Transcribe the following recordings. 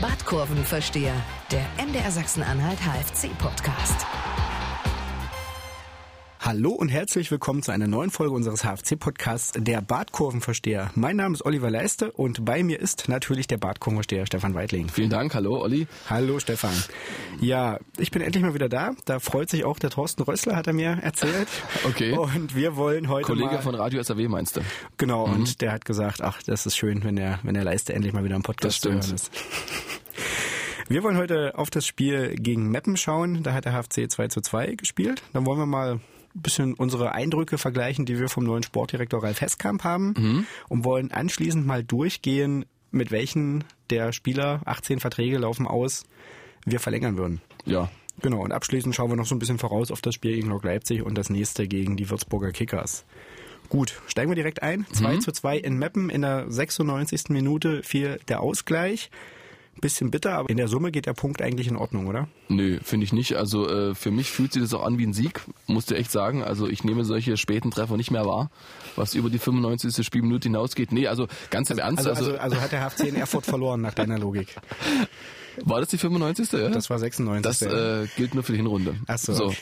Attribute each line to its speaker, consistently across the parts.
Speaker 1: Badkurvenversteher, der MDR Sachsen-Anhalt HFC-Podcast.
Speaker 2: Hallo und herzlich willkommen zu einer neuen Folge unseres HFC-Podcasts, der Badkurvenversteher. Mein Name ist Oliver Leiste und bei mir ist natürlich der Badkurvenversteher Stefan Weidling.
Speaker 3: Vielen Dank, hallo Olli.
Speaker 2: Hallo Stefan. Ja, ich bin endlich mal wieder da. Da freut sich auch der Thorsten Rössler, hat er mir erzählt.
Speaker 3: okay.
Speaker 2: Und wir wollen heute
Speaker 3: Kollege
Speaker 2: mal,
Speaker 3: von Radio SAW meinst du?
Speaker 2: Genau, mhm. und der hat gesagt, ach, das ist schön, wenn der, wenn der Leiste endlich mal wieder im Podcast
Speaker 3: zu hören ist.
Speaker 2: Wir wollen heute auf das Spiel gegen Meppen schauen. Da hat der HFC 2 zu 2 gespielt. Dann wollen wir mal bisschen unsere Eindrücke vergleichen, die wir vom neuen Sportdirektor Ralf Heskamp haben mhm. und wollen anschließend mal durchgehen, mit welchen der Spieler, 18 Verträge laufen aus, wir verlängern würden.
Speaker 3: Ja.
Speaker 2: Genau, und abschließend schauen wir noch so ein bisschen voraus auf das Spiel gegen Lok Leipzig und das nächste gegen die Würzburger Kickers. Gut, steigen wir direkt ein. 2 mhm. zu 2 in Meppen. In der 96. Minute fiel der Ausgleich bisschen bitter, aber in der Summe geht der Punkt eigentlich in Ordnung, oder?
Speaker 3: Nö, finde ich nicht. Also äh, für mich fühlt sich das auch an wie ein Sieg, musste echt sagen. Also ich nehme solche späten Treffer nicht mehr wahr, was über die 95. Spielminute hinausgeht. Nee, also ganz im Ernst.
Speaker 2: Also, also, also, also hat der HFC in Erfurt verloren, nach deiner Logik.
Speaker 3: War das die 95. Ja?
Speaker 2: Das war 96.
Speaker 3: Das äh, gilt nur für die Hinrunde.
Speaker 2: Ach so. so.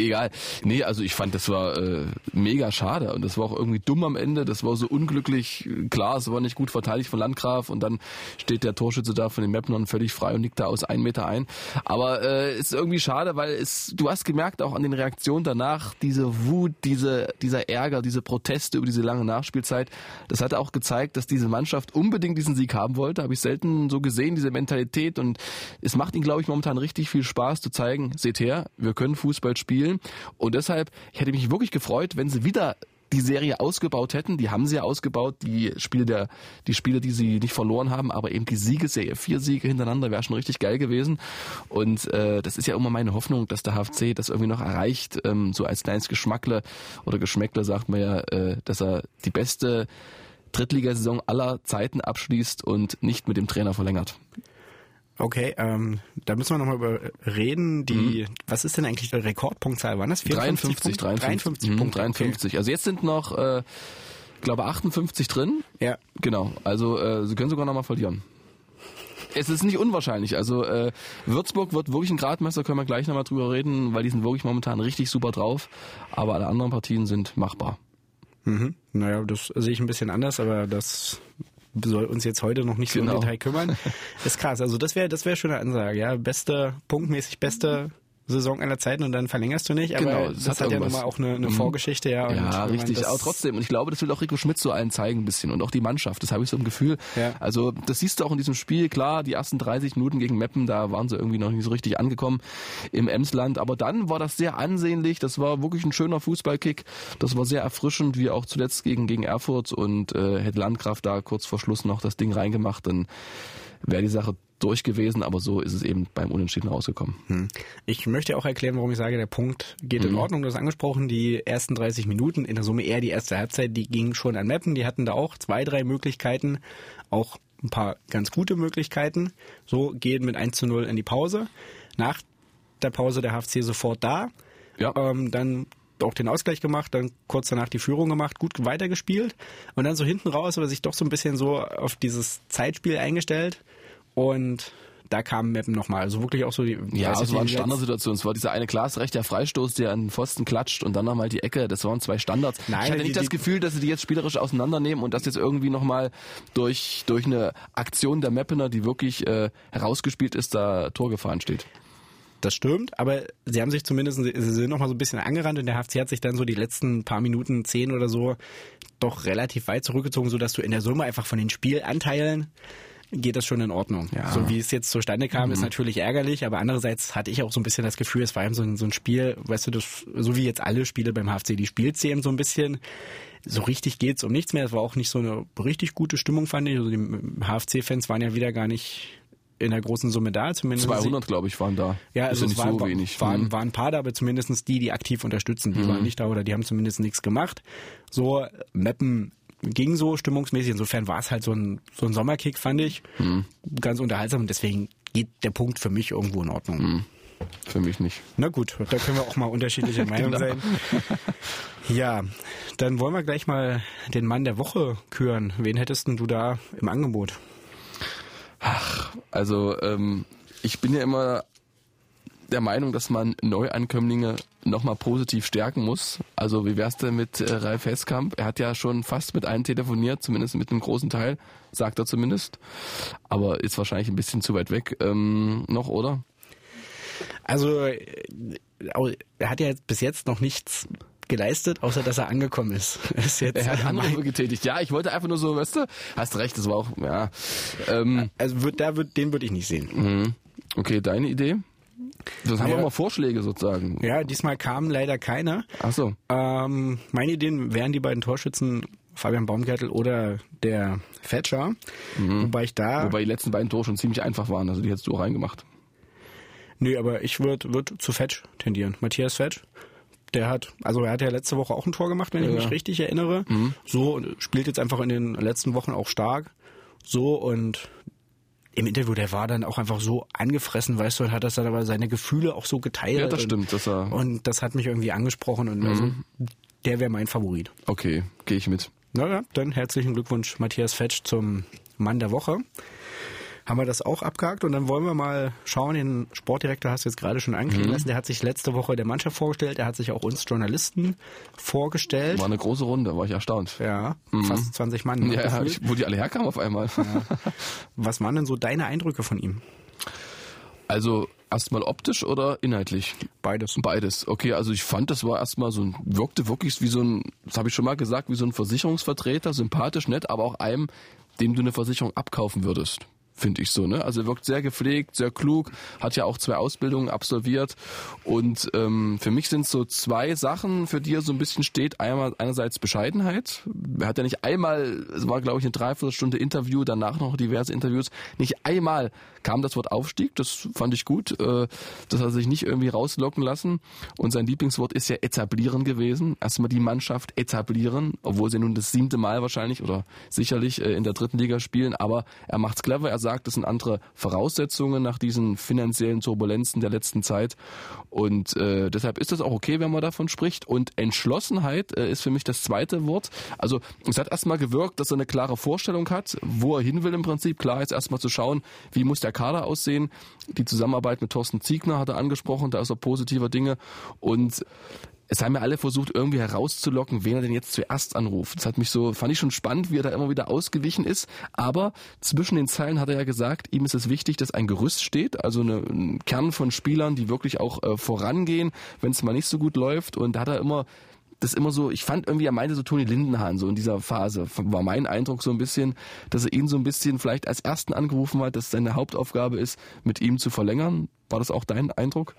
Speaker 3: Egal. Nee, also ich fand, das war äh, mega schade und das war auch irgendwie dumm am Ende. Das war so unglücklich. Klar, es war nicht gut verteidigt von Landgraf und dann steht der Torschütze da von den Mapnern völlig frei und nickt da aus einem Meter ein. Aber äh, ist irgendwie schade, weil es, du hast gemerkt auch an den Reaktionen danach, diese Wut, diese, dieser Ärger, diese Proteste über diese lange Nachspielzeit, das hat auch gezeigt, dass diese Mannschaft unbedingt diesen Sieg haben wollte. Habe ich selten so gesehen, diese Mentalität und es macht ihnen, glaube ich, momentan richtig viel Spaß zu zeigen, seht her, wir können Fußball spielen und deshalb, ich hätte mich wirklich gefreut, wenn sie wieder die Serie ausgebaut hätten. Die haben sie ja ausgebaut, die Spiele der, die Spiele, die sie nicht verloren haben, aber eben die Siegesserie, vier Siege hintereinander, wäre schon richtig geil gewesen. Und äh, das ist ja immer meine Hoffnung, dass der HFC das irgendwie noch erreicht, ähm, so als kleines Geschmackle oder Geschmäckle sagt man ja, äh, dass er die beste Drittligasaison aller Zeiten abschließt und nicht mit dem Trainer verlängert.
Speaker 2: Okay, ähm, da müssen wir nochmal über reden. Die, mhm. was ist denn eigentlich die Rekordpunktzahl? Waren das
Speaker 3: 53, 53, 53 Punkte. 53. Also jetzt sind noch, äh, glaube 58 drin.
Speaker 2: Ja.
Speaker 3: Genau. Also äh, sie können sogar nochmal verlieren. Es ist nicht unwahrscheinlich. Also äh, Würzburg wird wirklich ein Gradmesser, können wir gleich nochmal drüber reden, weil die sind wirklich momentan richtig super drauf. Aber alle anderen Partien sind machbar.
Speaker 2: Mhm. Naja, das sehe ich ein bisschen anders, aber das soll uns jetzt heute noch nicht genau. so im Detail kümmern. ist krass. Also das wäre das wäre schon eine Ansage, ja. Beste, punktmäßig beste Saison aller Zeiten und dann verlängerst du nicht. Aber genau, das, das hat, ja nochmal auch eine, eine mhm. Vorgeschichte, ja.
Speaker 3: Ja, richtig. Aber trotzdem, und ich glaube, das will auch Rico Schmidt so allen zeigen ein bisschen und auch die Mannschaft. Das habe ich so im Gefühl. Ja. Also das siehst du auch in diesem Spiel. Klar, die ersten 30 Minuten gegen Meppen, da waren sie irgendwie noch nicht so richtig angekommen im Emsland. Aber dann war das sehr ansehnlich. Das war wirklich ein schöner Fußballkick. Das war sehr erfrischend, wie auch zuletzt gegen, gegen Erfurt. Und äh, hätte Landkraft da kurz vor Schluss noch das Ding reingemacht, dann wäre die Sache durch gewesen, aber so ist es eben beim Unentschieden rausgekommen. Hm.
Speaker 2: Ich möchte auch erklären, warum ich sage, der Punkt geht mhm. in Ordnung. Du hast angesprochen, die ersten 30 Minuten, in der Summe eher die erste Halbzeit, die ging schon an Mappen. Die hatten da auch zwei, drei Möglichkeiten, auch ein paar ganz gute Möglichkeiten. So gehen mit 1 zu 0 in die Pause. Nach der Pause der HFC sofort da. Ja. Ähm, dann auch den Ausgleich gemacht, dann kurz danach die Führung gemacht, gut weitergespielt und dann so hinten raus aber sich doch so ein bisschen so auf dieses Zeitspiel eingestellt und da kam Meppen nochmal. Also wirklich auch so die.
Speaker 3: Ja, es war eine Standardsituation. Es war dieser eine glasrechter Freistoß, der an den Pfosten klatscht und dann nochmal die Ecke. Das waren zwei Standards. Nein, ich hatte nicht die, das Gefühl, dass sie die jetzt spielerisch auseinandernehmen und das jetzt irgendwie nochmal durch, durch eine Aktion der Meppener, die wirklich äh, herausgespielt ist, da Torgefahr entsteht.
Speaker 2: Das stimmt, aber sie haben sich zumindest, sie sind noch mal so ein bisschen angerannt und der HFC hat sich dann so die letzten paar Minuten, zehn oder so, doch relativ weit zurückgezogen, so dass du in der Summe einfach von den Spielanteilen geht das schon in Ordnung. Ja. So wie es jetzt zustande kam, mhm. ist natürlich ärgerlich, aber andererseits hatte ich auch so ein bisschen das Gefühl, es war eben so ein, so ein Spiel, weißt du, das, so wie jetzt alle Spiele beim HFC, die spielt sie eben so ein bisschen. So richtig geht's um nichts mehr. Es war auch nicht so eine richtig gute Stimmung, fand ich. Also die HFC-Fans waren ja wieder gar nicht in der großen Summe da, zumindest.
Speaker 3: 200, glaube ich, waren da.
Speaker 2: Ja, also ja
Speaker 3: es war, so wenig.
Speaker 2: Waren, mhm. waren ein paar da, aber zumindest die, die aktiv unterstützen, die mhm. waren nicht da oder die haben zumindest nichts gemacht. So, Mappen ging so stimmungsmäßig. Insofern war es halt so ein, so ein Sommerkick, fand ich. Mhm. Ganz unterhaltsam und deswegen geht der Punkt für mich irgendwo in Ordnung. Mhm.
Speaker 3: Für mich nicht.
Speaker 2: Na gut, da können wir auch mal unterschiedlicher Meinung genau. sein. Ja, dann wollen wir gleich mal den Mann der Woche küren. Wen hättest du da im Angebot?
Speaker 3: Ach, Also ähm, ich bin ja immer der Meinung, dass man Neuankömmlinge nochmal positiv stärken muss. Also wie wär's denn mit äh, Ralf Heskamp? Er hat ja schon fast mit allen telefoniert, zumindest mit einem großen Teil, sagt er zumindest. Aber ist wahrscheinlich ein bisschen zu weit weg ähm, noch, oder?
Speaker 2: Also äh, er hat ja bis jetzt noch nichts geleistet, außer dass er angekommen ist. ist
Speaker 3: jetzt er hat Anrufe getätigt. Ja, ich wollte einfach nur so, weißt du, hast recht, das war auch, ja. Ähm,
Speaker 2: also wird, da wird, den würde ich nicht sehen.
Speaker 3: Mhm. Okay, deine Idee? Das haben wir mal Vorschläge sozusagen.
Speaker 2: Ja, diesmal kamen leider keine.
Speaker 3: Ach so.
Speaker 2: Ähm, meine Ideen wären die beiden Torschützen Fabian Baumgärtel oder der Fetscher. Mhm. Wobei ich da.
Speaker 3: Wobei die letzten beiden Tore schon ziemlich einfach waren, also die hättest du auch reingemacht.
Speaker 2: Nö, aber ich würde würd zu Fetch tendieren. Matthias Fetch. Der hat, also er hat ja letzte Woche auch ein Tor gemacht, wenn ja. ich mich richtig erinnere. Mhm. So spielt jetzt einfach in den letzten Wochen auch stark. So und im Interview, der war dann auch einfach so angefressen, weißt du, und hat das dann aber seine Gefühle auch so geteilt.
Speaker 3: Ja, das stimmt.
Speaker 2: Das
Speaker 3: er
Speaker 2: und das hat mich irgendwie angesprochen und also, mhm. also, der wäre mein Favorit.
Speaker 3: Okay, gehe ich mit.
Speaker 2: Naja, dann herzlichen Glückwunsch, Matthias Fetsch, zum Mann der Woche haben wir das auch abgehakt und dann wollen wir mal schauen. Den Sportdirektor hast du jetzt gerade schon anklingen mhm. lassen. Der hat sich letzte Woche der Mannschaft vorgestellt. Er hat sich auch uns Journalisten vorgestellt.
Speaker 3: War eine große Runde, war ich erstaunt.
Speaker 2: Ja, mhm. fast 20 Mann.
Speaker 3: Ja, ich, wo die alle herkamen auf einmal. Ja.
Speaker 2: Was waren denn so deine Eindrücke von ihm?
Speaker 3: Also erstmal optisch oder inhaltlich?
Speaker 2: Beides.
Speaker 3: Beides. Okay, also ich fand, das war erstmal so ein, wirkte wirklich wie so ein, das habe ich schon mal gesagt, wie so ein Versicherungsvertreter, sympathisch, nett, aber auch einem, dem du eine Versicherung abkaufen würdest finde ich so. Ne? Also er wirkt sehr gepflegt, sehr klug, hat ja auch zwei Ausbildungen absolviert. Und ähm, für mich sind so zwei Sachen, für die er so ein bisschen steht. Einmal einerseits Bescheidenheit. Er hat ja nicht einmal, es war glaube ich eine Dreiviertelstunde Interview, danach noch diverse Interviews, nicht einmal kam das Wort Aufstieg. Das fand ich gut. Äh, das hat er sich nicht irgendwie rauslocken lassen. Und sein Lieblingswort ist ja etablieren gewesen. Erstmal die Mannschaft etablieren, obwohl sie nun das siebte Mal wahrscheinlich oder sicherlich äh, in der dritten Liga spielen. Aber er macht's clever. Er sagt, es sind andere Voraussetzungen nach diesen finanziellen Turbulenzen der letzten Zeit. Und äh, deshalb ist es auch okay, wenn man davon spricht. Und Entschlossenheit ist für mich das zweite Wort. Also es hat erstmal gewirkt, dass er eine klare Vorstellung hat, wo er hin will im Prinzip. Klar ist erstmal zu schauen, wie muss der Kader aussehen. Die Zusammenarbeit mit Thorsten Ziegner hat er angesprochen, da ist er positiver Dinge. Und es haben ja alle versucht, irgendwie herauszulocken, wen er denn jetzt zuerst anruft. Das hat mich so, fand ich schon spannend, wie er da immer wieder ausgewichen ist. Aber zwischen den Zeilen hat er ja gesagt, ihm ist es wichtig, dass ein Gerüst steht, also eine, ein Kern von Spielern, die wirklich auch äh, vorangehen, wenn es mal nicht so gut läuft. Und da hat er immer das immer so, ich fand irgendwie, er meinte so Toni Lindenhahn so in dieser Phase, war mein Eindruck so ein bisschen, dass er ihn so ein bisschen vielleicht als Ersten angerufen hat, dass seine Hauptaufgabe ist, mit ihm zu verlängern. War das auch dein Eindruck?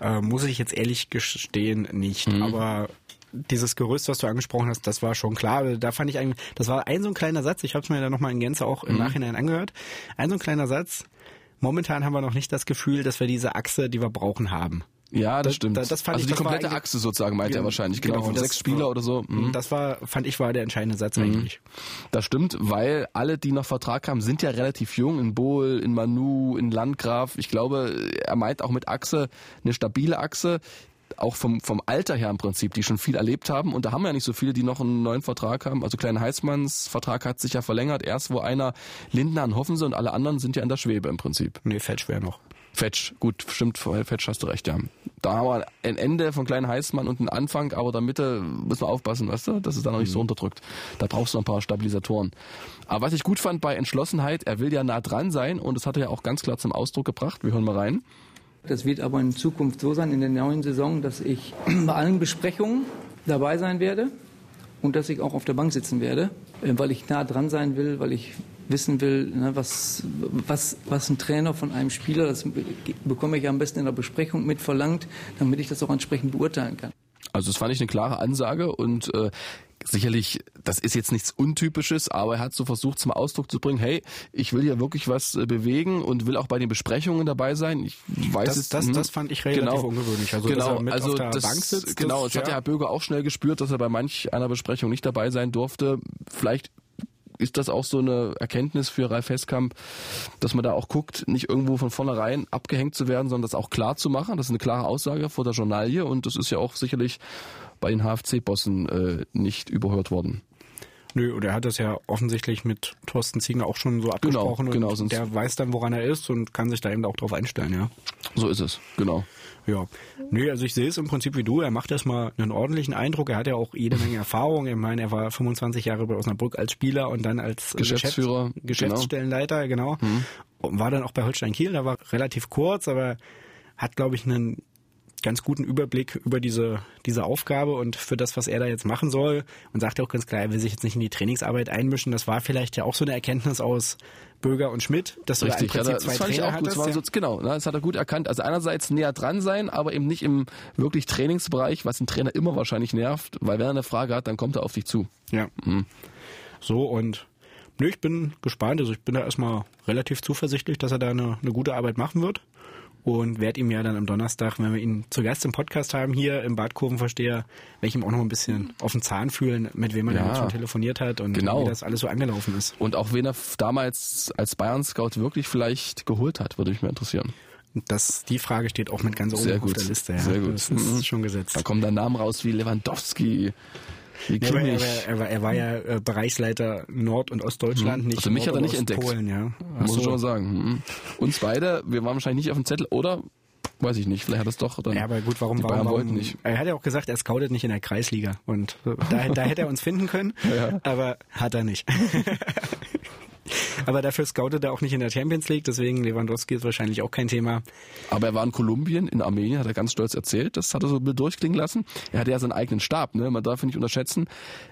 Speaker 2: Äh, muss ich jetzt ehrlich gestehen, nicht. Mhm. Aber dieses Gerüst, was du angesprochen hast, das war schon klar. Da fand ich eigentlich, das war ein so ein kleiner Satz, ich habe es mir dann nochmal in Gänze auch im mhm. Nachhinein angehört. Ein so ein kleiner Satz. Momentan haben wir noch nicht das Gefühl, dass wir diese Achse, die wir brauchen, haben.
Speaker 3: Ja, das, stimmt.
Speaker 2: Das, das fand
Speaker 3: also
Speaker 2: ich,
Speaker 3: die komplette Achse sozusagen meint er wahrscheinlich, genau, genau von sechs Spieler oder so.
Speaker 2: Mhm. Das war, fand ich, war der entscheidende Satz mhm. eigentlich.
Speaker 3: Das stimmt, weil alle, die noch Vertrag haben, sind ja relativ jung. In Bohl, in Manu, in Landgraf. Ich glaube, er meint auch mit Achse eine stabile Achse auch vom, vom Alter her im Prinzip, die schon viel erlebt haben. Und da haben wir ja nicht so viele, die noch einen neuen Vertrag haben. Also Klein Heißmanns Vertrag hat sich ja verlängert. Erst wo einer Lindner an Hoffense und alle anderen sind ja in der Schwebe im Prinzip.
Speaker 2: Nee, fällt schwer noch.
Speaker 3: Fetch, gut, stimmt, Fetch hast du recht, ja. Da haben wir ein Ende von Klein Heißmann und einen Anfang, aber der Mitte müssen wir aufpassen, weißt du, dass es da noch nicht so mhm. unterdrückt. Da brauchst du noch ein paar Stabilisatoren. Aber was ich gut fand bei Entschlossenheit, er will ja nah dran sein und das hat er ja auch ganz klar zum Ausdruck gebracht. Wir hören mal rein.
Speaker 4: Das wird aber in Zukunft so sein, in der neuen Saison, dass ich bei allen Besprechungen dabei sein werde und dass ich auch auf der Bank sitzen werde, äh, weil ich nah dran sein will, weil ich wissen will, ne, was, was, was ein Trainer von einem Spieler, das bekomme ich am besten in der Besprechung mit verlangt, damit ich das auch entsprechend beurteilen kann.
Speaker 3: Also das fand ich eine klare Ansage und äh, sicherlich, das ist jetzt nichts Untypisches, aber er hat so versucht zum Ausdruck zu bringen, hey, ich will hier wirklich was äh, bewegen und will auch bei den Besprechungen dabei sein. Ich weiß
Speaker 2: das,
Speaker 3: es.
Speaker 2: Das,
Speaker 3: hm?
Speaker 2: das fand ich relativ
Speaker 3: genau,
Speaker 2: ungewöhnlich.
Speaker 3: Also, genau, also das, sitzt, genau, das, das hat ja Herr Böger auch schnell gespürt, dass er bei manch einer Besprechung nicht dabei sein durfte. Vielleicht ist das auch so eine Erkenntnis für Ralf Heskamp, dass man da auch guckt, nicht irgendwo von vornherein abgehängt zu werden, sondern das auch klar zu machen. Das ist eine klare Aussage vor der Journalie und das ist ja auch sicherlich bei den HFC-Bossen äh, nicht überhört worden.
Speaker 2: Nö, und er hat das ja offensichtlich mit Thorsten Ziegner auch schon so abgesprochen
Speaker 3: Genau, genau,
Speaker 2: und der weiß dann, woran er ist und kann sich da eben auch drauf einstellen, ja.
Speaker 3: So ist es, genau.
Speaker 2: Ja. Nö, also ich sehe es im Prinzip wie du. Er macht erstmal einen ordentlichen Eindruck. Er hat ja auch jede Menge Erfahrung. Ich meine, er war 25 Jahre bei Osnabrück als Spieler und dann als äh,
Speaker 3: Geschäftsführer,
Speaker 2: Geschäfts Geschäftsstellenleiter, genau. Und war dann auch bei Holstein Kiel. Da war relativ kurz, aber hat, glaube ich, einen ganz guten Überblick über diese, diese Aufgabe und für das, was er da jetzt machen soll. Und sagt ja auch ganz klar, er will sich jetzt nicht in die Trainingsarbeit einmischen. Das war vielleicht ja auch so eine Erkenntnis aus Böger und Schmidt, dass du da im
Speaker 3: Richtig, ja,
Speaker 2: Prinzip
Speaker 3: das
Speaker 2: zwei
Speaker 3: fand ich
Speaker 2: Trainer
Speaker 3: auch gut. Das
Speaker 2: hattest.
Speaker 3: war
Speaker 2: ja.
Speaker 3: so, genau, das hat er gut erkannt. Also einerseits näher dran sein, aber eben nicht im wirklich Trainingsbereich, was den Trainer immer wahrscheinlich nervt, weil wenn er eine Frage hat, dann kommt er auf dich zu.
Speaker 2: Ja. So und nö, ich bin gespannt. Also ich bin da erstmal relativ zuversichtlich, dass er da eine, eine gute Arbeit machen wird. Und werde ihm ja dann am Donnerstag, wenn wir ihn zu Gast im Podcast haben, hier im Badkurvenversteher, werde ich ihm auch noch ein bisschen auf den Zahn fühlen, mit wem er
Speaker 3: Ja.
Speaker 2: denn schon telefoniert hat und
Speaker 3: Genau.
Speaker 2: wie das alles so angelaufen ist.
Speaker 3: Und auch wen er damals als Bayern-Scout wirklich vielleicht geholt hat, würde mich mal interessieren.
Speaker 2: Das, die Frage steht auch mit ganz oben
Speaker 3: Sehr
Speaker 2: auf
Speaker 3: gut.
Speaker 2: der Liste. Ja.
Speaker 3: Sehr gut.
Speaker 2: Das ist
Speaker 3: Mhm.
Speaker 2: schon gesetzt.
Speaker 3: Da kommen dann Namen raus wie Lewandowski,
Speaker 2: Ja, aber er, war- er, war, ja äh, Bereichsleiter Nord- und Ostdeutschland, nicht
Speaker 3: Also mich
Speaker 2: Nord-
Speaker 3: hat er nicht entdeckt.
Speaker 2: Ostpolen, ja.
Speaker 3: Muss
Speaker 2: so.
Speaker 3: man schon mal sagen. Mhm. Uns beide, wir waren wahrscheinlich nicht auf dem Zettel, oder? Weiß ich nicht, vielleicht hat es doch dann.
Speaker 2: Ja, aber gut, warum, warum, warum
Speaker 3: nicht.
Speaker 2: Er hat ja auch gesagt, er scoutet nicht in der Kreisliga und da, da hätte er uns finden können, aber hat er nicht. aber dafür scoutet er auch nicht in der Champions League, deswegen Lewandowski ist wahrscheinlich auch kein Thema.
Speaker 3: Aber er war in Kolumbien, in Armenien, hat er ganz stolz erzählt. Das hat er so durchklingen lassen. Er hatte ja seinen eigenen Stab, ne? Man darf ihn nicht unterschätzen.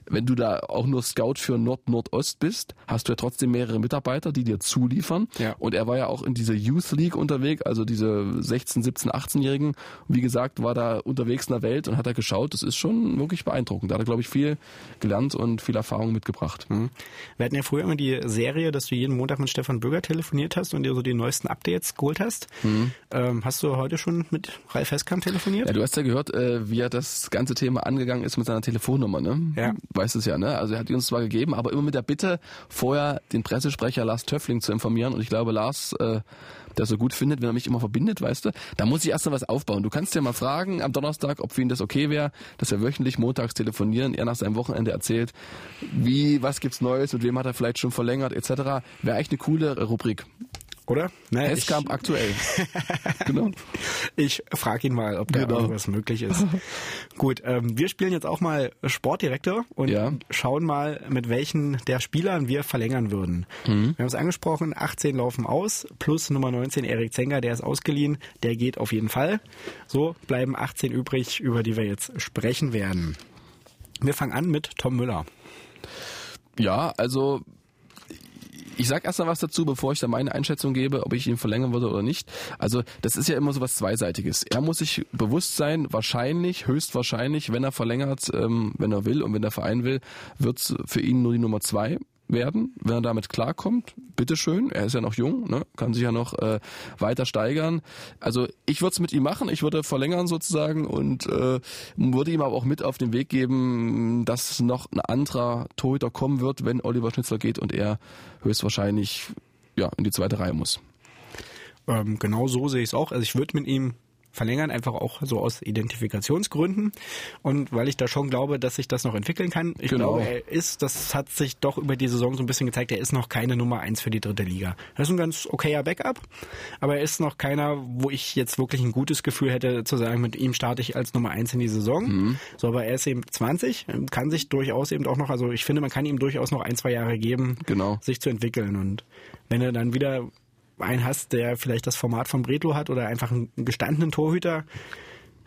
Speaker 3: Wenn du da auch nur Scout für Nord-Nordost bist, hast du ja trotzdem mehrere Mitarbeiter, die dir zuliefern.
Speaker 2: Ja.
Speaker 3: Und er war ja auch in dieser Youth League unterwegs, also diese 16, 17, 18-Jährigen. Wie gesagt, war da unterwegs in der Welt und hat da geschaut. Das ist schon wirklich beeindruckend. Da hat er, glaube ich, viel gelernt und viel Erfahrung mitgebracht.
Speaker 2: Wir hatten ja früher immer die Serie, dass du jeden Montag mit Stefan Böger telefoniert hast und dir so die neuesten Updates geholt hast. Ähm, hast du heute schon mit Ralf Heskamp telefoniert?
Speaker 3: Ja, du hast ja gehört, äh, wie er das ganze Thema angegangen ist mit seiner Telefonnummer, ne?
Speaker 2: Ja.
Speaker 3: Weißt es ja, ne? Also er hat die uns zwar gegeben, aber immer mit der Bitte, vorher den Pressesprecher Lars Töffling zu informieren. Und ich glaube, Lars, äh, der so gut findet, wenn er mich immer verbindet, weißt du, da muss ich erst mal was aufbauen. Du kannst ja mal fragen am Donnerstag, ob für ihn das okay wäre, dass wir wöchentlich montags telefonieren, er nach seinem Wochenende erzählt, wie, was gibt's Neues, mit wem hat er vielleicht schon verlängert, etc. Wäre eigentlich eine coole Rubrik.
Speaker 2: Oder? Ne, ich-
Speaker 3: Heskamp aktuell. genau.
Speaker 2: Ich frage ihn mal, ob da
Speaker 3: Genau.
Speaker 2: irgendwas möglich ist. Gut, ähm, wir spielen jetzt auch mal Sportdirektor und
Speaker 3: Ja.
Speaker 2: schauen mal, mit welchen der Spielern wir verlängern würden.
Speaker 3: Mhm.
Speaker 2: Wir haben es angesprochen, 18 laufen aus, plus Nummer 19 Erik Zenger, der ist ausgeliehen, der geht auf jeden Fall. So bleiben 18 übrig, über die wir jetzt sprechen werden. Wir fangen an mit Tom Müller.
Speaker 3: Ja, also ich sag erst mal was dazu, bevor ich da meine Einschätzung gebe, ob ich ihn verlängern würde oder nicht. Also das ist ja immer so was Zweiseitiges. Er muss sich bewusst sein, wahrscheinlich, höchstwahrscheinlich, wenn er verlängert, ähm, wenn er will und wenn der Verein will, wird's für ihn nur die Nummer zwei werden, wenn er damit klarkommt, bitteschön, er ist ja noch jung, ne? kann sich ja noch äh, weiter steigern. Also ich würde es mit ihm machen, ich würde verlängern sozusagen und äh, würde ihm aber auch mit auf den Weg geben, dass noch ein anderer Torhüter kommen wird, wenn Oliver Schnitzler geht und er höchstwahrscheinlich ja, in die zweite Reihe muss.
Speaker 2: Ähm, genau so sehe ich es auch. Also ich würde mit ihm verlängern, einfach auch so aus Identifikationsgründen und weil ich da schon glaube, dass sich das noch entwickeln kann. Ich
Speaker 3: Genau.
Speaker 2: glaube, er ist, das hat sich doch über die Saison so ein bisschen gezeigt, er ist noch keine Nummer eins für die dritte Liga. Das ist ein ganz okayer Backup, aber er ist noch keiner, wo ich jetzt wirklich ein gutes Gefühl hätte zu sagen, mit ihm starte ich als Nummer eins in die Saison. So, aber er ist eben 20, kann sich durchaus eben auch noch, also ich finde, man kann ihm durchaus noch ein, zwei Jahre geben,
Speaker 3: Genau.
Speaker 2: sich zu entwickeln und wenn er dann wieder einen hast, der vielleicht das Format von Bretlo hat oder einfach einen gestandenen Torhüter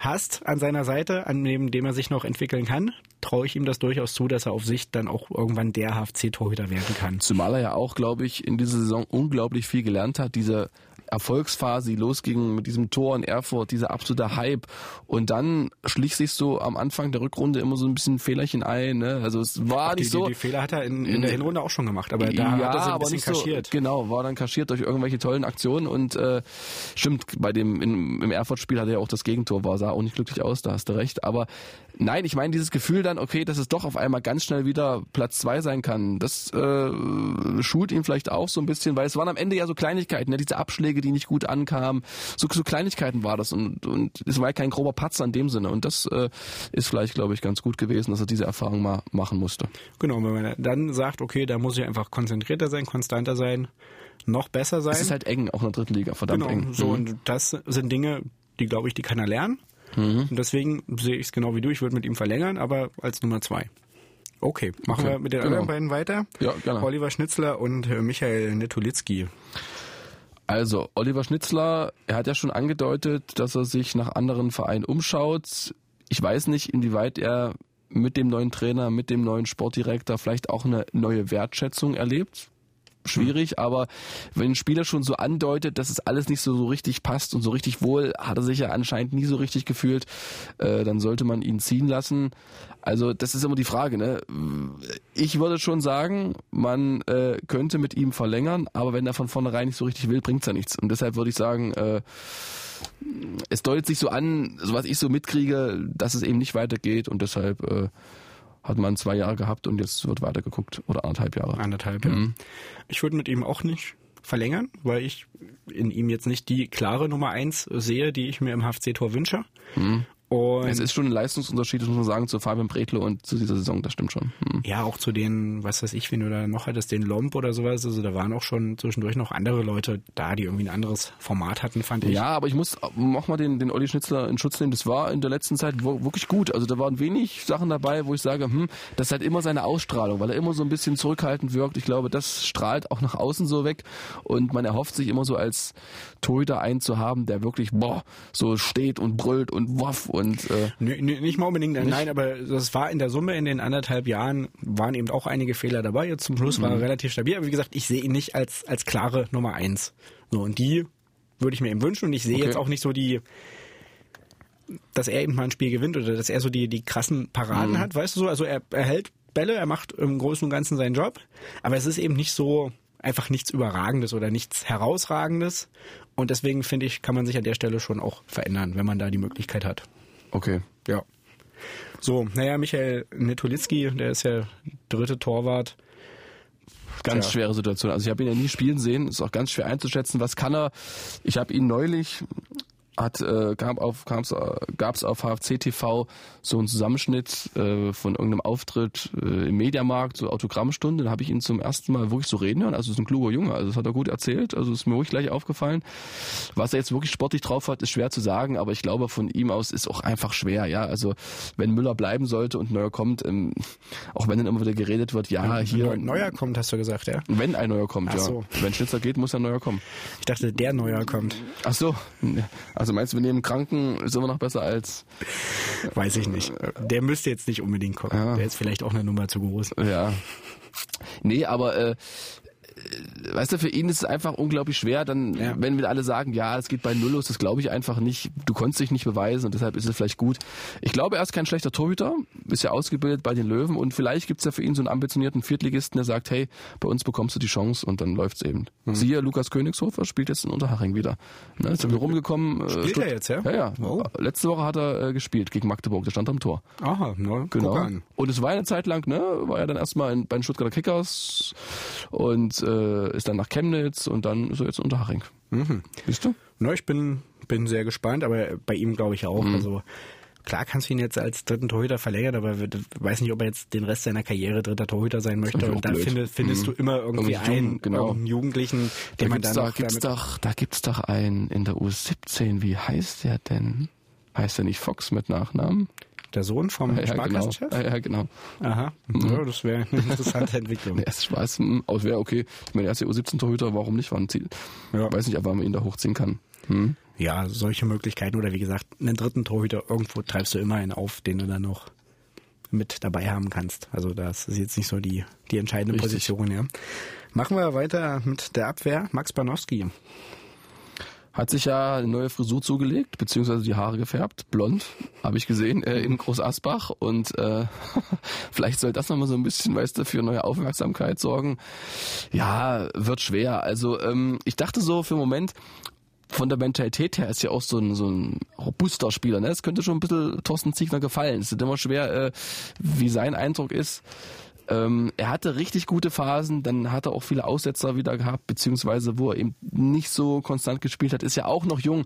Speaker 2: hast an seiner Seite, an neben dem er sich noch entwickeln kann, traue ich ihm das durchaus zu, dass er auf Sicht dann auch irgendwann der HFC-Torhüter werden kann.
Speaker 3: Zumal er ja auch, glaube ich, in dieser Saison unglaublich viel gelernt hat. Diese Erfolgsphase, die losging mit diesem Tor in Erfurt, dieser absolute Hype. Und dann schlich sich so am Anfang der Rückrunde immer so ein bisschen Fehlerchen ein. Ne? Also es war
Speaker 2: Die,
Speaker 3: nicht
Speaker 2: die,
Speaker 3: so.
Speaker 2: die Fehler hat er in, in der Hinrunde auch schon gemacht, aber da
Speaker 3: ja,
Speaker 2: hat er sie ein
Speaker 3: aber
Speaker 2: bisschen
Speaker 3: nicht
Speaker 2: kaschiert.
Speaker 3: so. Genau, war dann kaschiert durch irgendwelche tollen Aktionen und äh, stimmt, bei dem in, im Erfurt-Spiel hatte er auch das Gegentor, war sah auch nicht glücklich aus, da hast du recht. Aber Nein, ich meine dieses Gefühl dann, okay, dass es doch auf einmal ganz schnell wieder Platz zwei sein kann. Das äh, schult ihn vielleicht auch so ein bisschen, weil es waren am Ende ja so Kleinigkeiten, ne? diese Abschläge, die nicht gut ankamen. So, so Kleinigkeiten war das und, und es war ja kein grober Patzer in dem Sinne. Und das äh, ist vielleicht, glaube ich, ganz gut gewesen, dass er diese Erfahrung mal machen musste.
Speaker 2: Genau, wenn man dann sagt, okay, da muss ich einfach konzentrierter sein, konstanter sein, noch besser sein.
Speaker 3: Es ist halt eng, auch in der dritten Liga, verdammt
Speaker 2: genau,
Speaker 3: eng.
Speaker 2: so
Speaker 3: Mhm.
Speaker 2: und das sind Dinge, die glaube ich, die kann er lernen.
Speaker 3: Mhm.
Speaker 2: Und deswegen sehe ich es genau wie du. Ich würde mit ihm verlängern, aber als Nummer zwei. Okay, machen
Speaker 3: Okay,
Speaker 2: wir mit den
Speaker 3: genau.
Speaker 2: anderen beiden weiter.
Speaker 3: Ja, gerne.
Speaker 2: Oliver Schnitzler und äh, Michael Netolitzki.
Speaker 3: Also, Oliver Schnitzler, er hat ja schon angedeutet, dass er sich nach anderen Vereinen umschaut. Ich weiß nicht, inwieweit er mit dem neuen Trainer, mit dem neuen Sportdirektor vielleicht auch eine neue Wertschätzung erlebt. Schwierig, aber wenn ein Spieler schon so andeutet, dass es alles nicht so, so richtig passt und so richtig wohl, hat er sich ja anscheinend nie so richtig gefühlt, äh, dann sollte man ihn ziehen lassen. Also das ist immer die Frage. Ne? Ich würde schon sagen, man äh, könnte mit ihm verlängern, aber wenn er von vornherein nicht so richtig will, bringt's ja nichts. Und deshalb würde ich sagen, äh, es deutet sich so an, so was ich so mitkriege, dass es eben nicht weitergeht und deshalb äh, hat man zwei Jahre gehabt und jetzt wird weitergeguckt oder anderthalb Jahre.
Speaker 2: Anderthalb, ja.
Speaker 3: Mhm.
Speaker 2: Ich würde mit ihm auch nicht verlängern, weil ich in ihm jetzt nicht die klare Nummer eins sehe, die ich mir im HFC-Tor wünsche. Und.
Speaker 3: Es ist schon ein Leistungsunterschied, das muss man sagen, zu Fabian Bretlo und zu dieser Saison, das stimmt schon. Hm.
Speaker 2: ja, auch zu den, was weiß ich, wenn du da noch hattest, den Lomb oder sowas. Also da waren auch schon zwischendurch noch andere Leute da, die irgendwie ein anderes Format hatten, fand ich.
Speaker 3: Ja, aber ich muss auch mal den, den Olli Schnitzler in Schutz nehmen. Das war in der letzten Zeit wirklich gut. Also da waren wenig Sachen dabei, wo ich sage, hm, das ist halt immer seine Ausstrahlung, weil er immer so ein bisschen zurückhaltend wirkt. Ich glaube, das strahlt auch nach außen so weg und man erhofft sich immer so als Torhüter einen zu haben, der wirklich, boah, so steht und brüllt und waff und äh,
Speaker 2: Nö, nicht mal unbedingt, nein, aber das war in der Summe in den anderthalb Jahren, waren eben auch einige Fehler dabei. Jetzt zum Schluss war er relativ stabil, aber wie gesagt, ich sehe ihn nicht als, als klare Nummer eins. So, und die würde ich mir eben wünschen und ich sehe
Speaker 3: Okay.
Speaker 2: jetzt auch nicht so die, dass er eben mal ein Spiel gewinnt oder dass er so die, die krassen Paraden hat, weißt du so? Also er, er hält Bälle, er macht im Großen und Ganzen seinen Job, aber es ist eben nicht so einfach nichts Überragendes oder nichts Herausragendes und deswegen finde ich, kann man sich an der Stelle schon auch verändern, wenn man da die Möglichkeit hat.
Speaker 3: Okay.
Speaker 2: Ja. So, naja, Michael Netolitzki, der ist ja dritte Torwart.
Speaker 3: Ganz
Speaker 2: Ja.
Speaker 3: schwere Situation. Also ich habe ihn ja nie spielen sehen. Ist auch ganz schwer einzuschätzen. Was kann er? Ich habe ihn neulich hat äh, gab auf gab's, äh, gab's auf HFC TV so einen Zusammenschnitt äh, von irgendeinem Auftritt äh, im Mediamarkt, so Autogrammstunde. Da habe ich ihn zum ersten Mal wirklich so reden hören. Also ist ein kluger Junge. Also das hat er gut erzählt. Also ist mir wirklich gleich aufgefallen. Was er jetzt wirklich sportlich drauf hat, ist schwer zu sagen. Aber ich glaube von ihm aus ist auch einfach schwer. Ja, also wenn Müller bleiben sollte und Neuer kommt, ähm, auch wenn dann immer wieder geredet wird, ja hier
Speaker 2: Neu- Neuer kommt, hast du gesagt, ja?
Speaker 3: wenn ein neuer kommt,
Speaker 2: Ach
Speaker 3: ja.
Speaker 2: so.
Speaker 3: Wenn Schnitzer geht, muss ein neuer kommen.
Speaker 2: Ich dachte, der Neuer kommt.
Speaker 3: Ach so. Also meinst du, wir nehmen Kranken, ist immer noch besser als,
Speaker 2: Weiß ich nicht. Der müsste jetzt nicht unbedingt kommen.
Speaker 3: Ja.
Speaker 2: Der ist vielleicht auch eine Nummer zu groß.
Speaker 3: ja. Nee, aber, äh, weißt du, für ihn ist es einfach unglaublich schwer, dann,
Speaker 2: Ja.
Speaker 3: wenn wir alle sagen, ja, es geht bei Null los, das glaube ich einfach nicht. Du konntest dich nicht beweisen und deshalb ist es vielleicht gut. Ich glaube, er ist kein schlechter Torhüter, ist ja ausgebildet bei den Löwen und vielleicht gibt's ja für ihn so einen ambitionierten Viertligisten, der sagt, hey, bei uns bekommst du die Chance und dann läuft's eben.
Speaker 2: Mhm.
Speaker 3: Siehe, Lukas Königshofer spielt jetzt in Unterhaching wieder. Ne, ist irgendwie rumgekommen. äh,
Speaker 2: Spielt
Speaker 3: Stutt-
Speaker 2: er jetzt, ja?
Speaker 3: Ja, ja.
Speaker 2: Oh.
Speaker 3: Letzte Woche hat er äh, gespielt gegen Magdeburg, der stand am Tor.
Speaker 2: Aha, na,
Speaker 3: Genau. Und es war eine Zeit lang, ne, war er dann erstmal in, bei den Stuttgarter Kickers und äh, ist dann nach Chemnitz und dann ist er jetzt in Unterhaching.
Speaker 2: Mhm.
Speaker 3: Siehst du?
Speaker 2: Na, ich bin, bin sehr gespannt, aber bei ihm glaube ich auch.
Speaker 3: Mhm.
Speaker 2: Also klar kannst du ihn jetzt als dritten Torhüter verlängern, aber ich weiß nicht, ob er jetzt den Rest seiner Karriere dritter Torhüter sein möchte. Und da
Speaker 3: blöd.
Speaker 2: finde, findest du immer irgendwie
Speaker 3: Irgendwie
Speaker 2: einen,
Speaker 3: genau.
Speaker 2: Jugendlichen,
Speaker 3: Da
Speaker 2: den man
Speaker 3: gibt's,
Speaker 2: dann
Speaker 3: da, gibt's doch, da gibt's doch einen in der U17, wie heißt der denn? Heißt der nicht Fox mit Nachnamen?
Speaker 2: Der Sohn vom
Speaker 3: Ja, genau.
Speaker 2: Sparkassenchef?
Speaker 3: Ja, ja, genau.
Speaker 2: Aha, ja, das wäre eine interessante Entwicklung.
Speaker 3: Nee, es Spaß, hm, aber wäre okay. Ich meine, er ist ja U17-Torhüter, warum nicht? War ein Ziel.
Speaker 2: Ja.
Speaker 3: Weiß nicht, ob man ihn da hochziehen kann. Hm?
Speaker 2: Ja, solche Möglichkeiten oder wie gesagt, einen dritten Torhüter irgendwo treibst du immer einen auf, den du dann noch mit dabei haben kannst. Also das ist jetzt nicht so die, die entscheidende
Speaker 3: Richtig.
Speaker 2: Position, ja. Machen wir weiter mit der Abwehr. Max Banowski.
Speaker 3: Hat sich ja eine neue Frisur zugelegt, beziehungsweise die Haare gefärbt, blond, habe ich gesehen, äh, in Groß Asbach. Und äh, vielleicht soll das nochmal so ein bisschen, weißt du, für neue Aufmerksamkeit sorgen. Ja, wird schwer. Also ähm, ich dachte so für einen Moment, von der Mentalität her ist ja auch so ein, so ein robuster Spieler. Ne? Es könnte schon ein bisschen Thorsten Ziegner gefallen. Es ist immer schwer, äh, wie sein Eindruck ist. Ähm, er hatte richtig gute Phasen, dann hat er auch viele Aussetzer wieder gehabt, beziehungsweise wo er eben nicht so konstant gespielt hat, ist ja auch noch jung.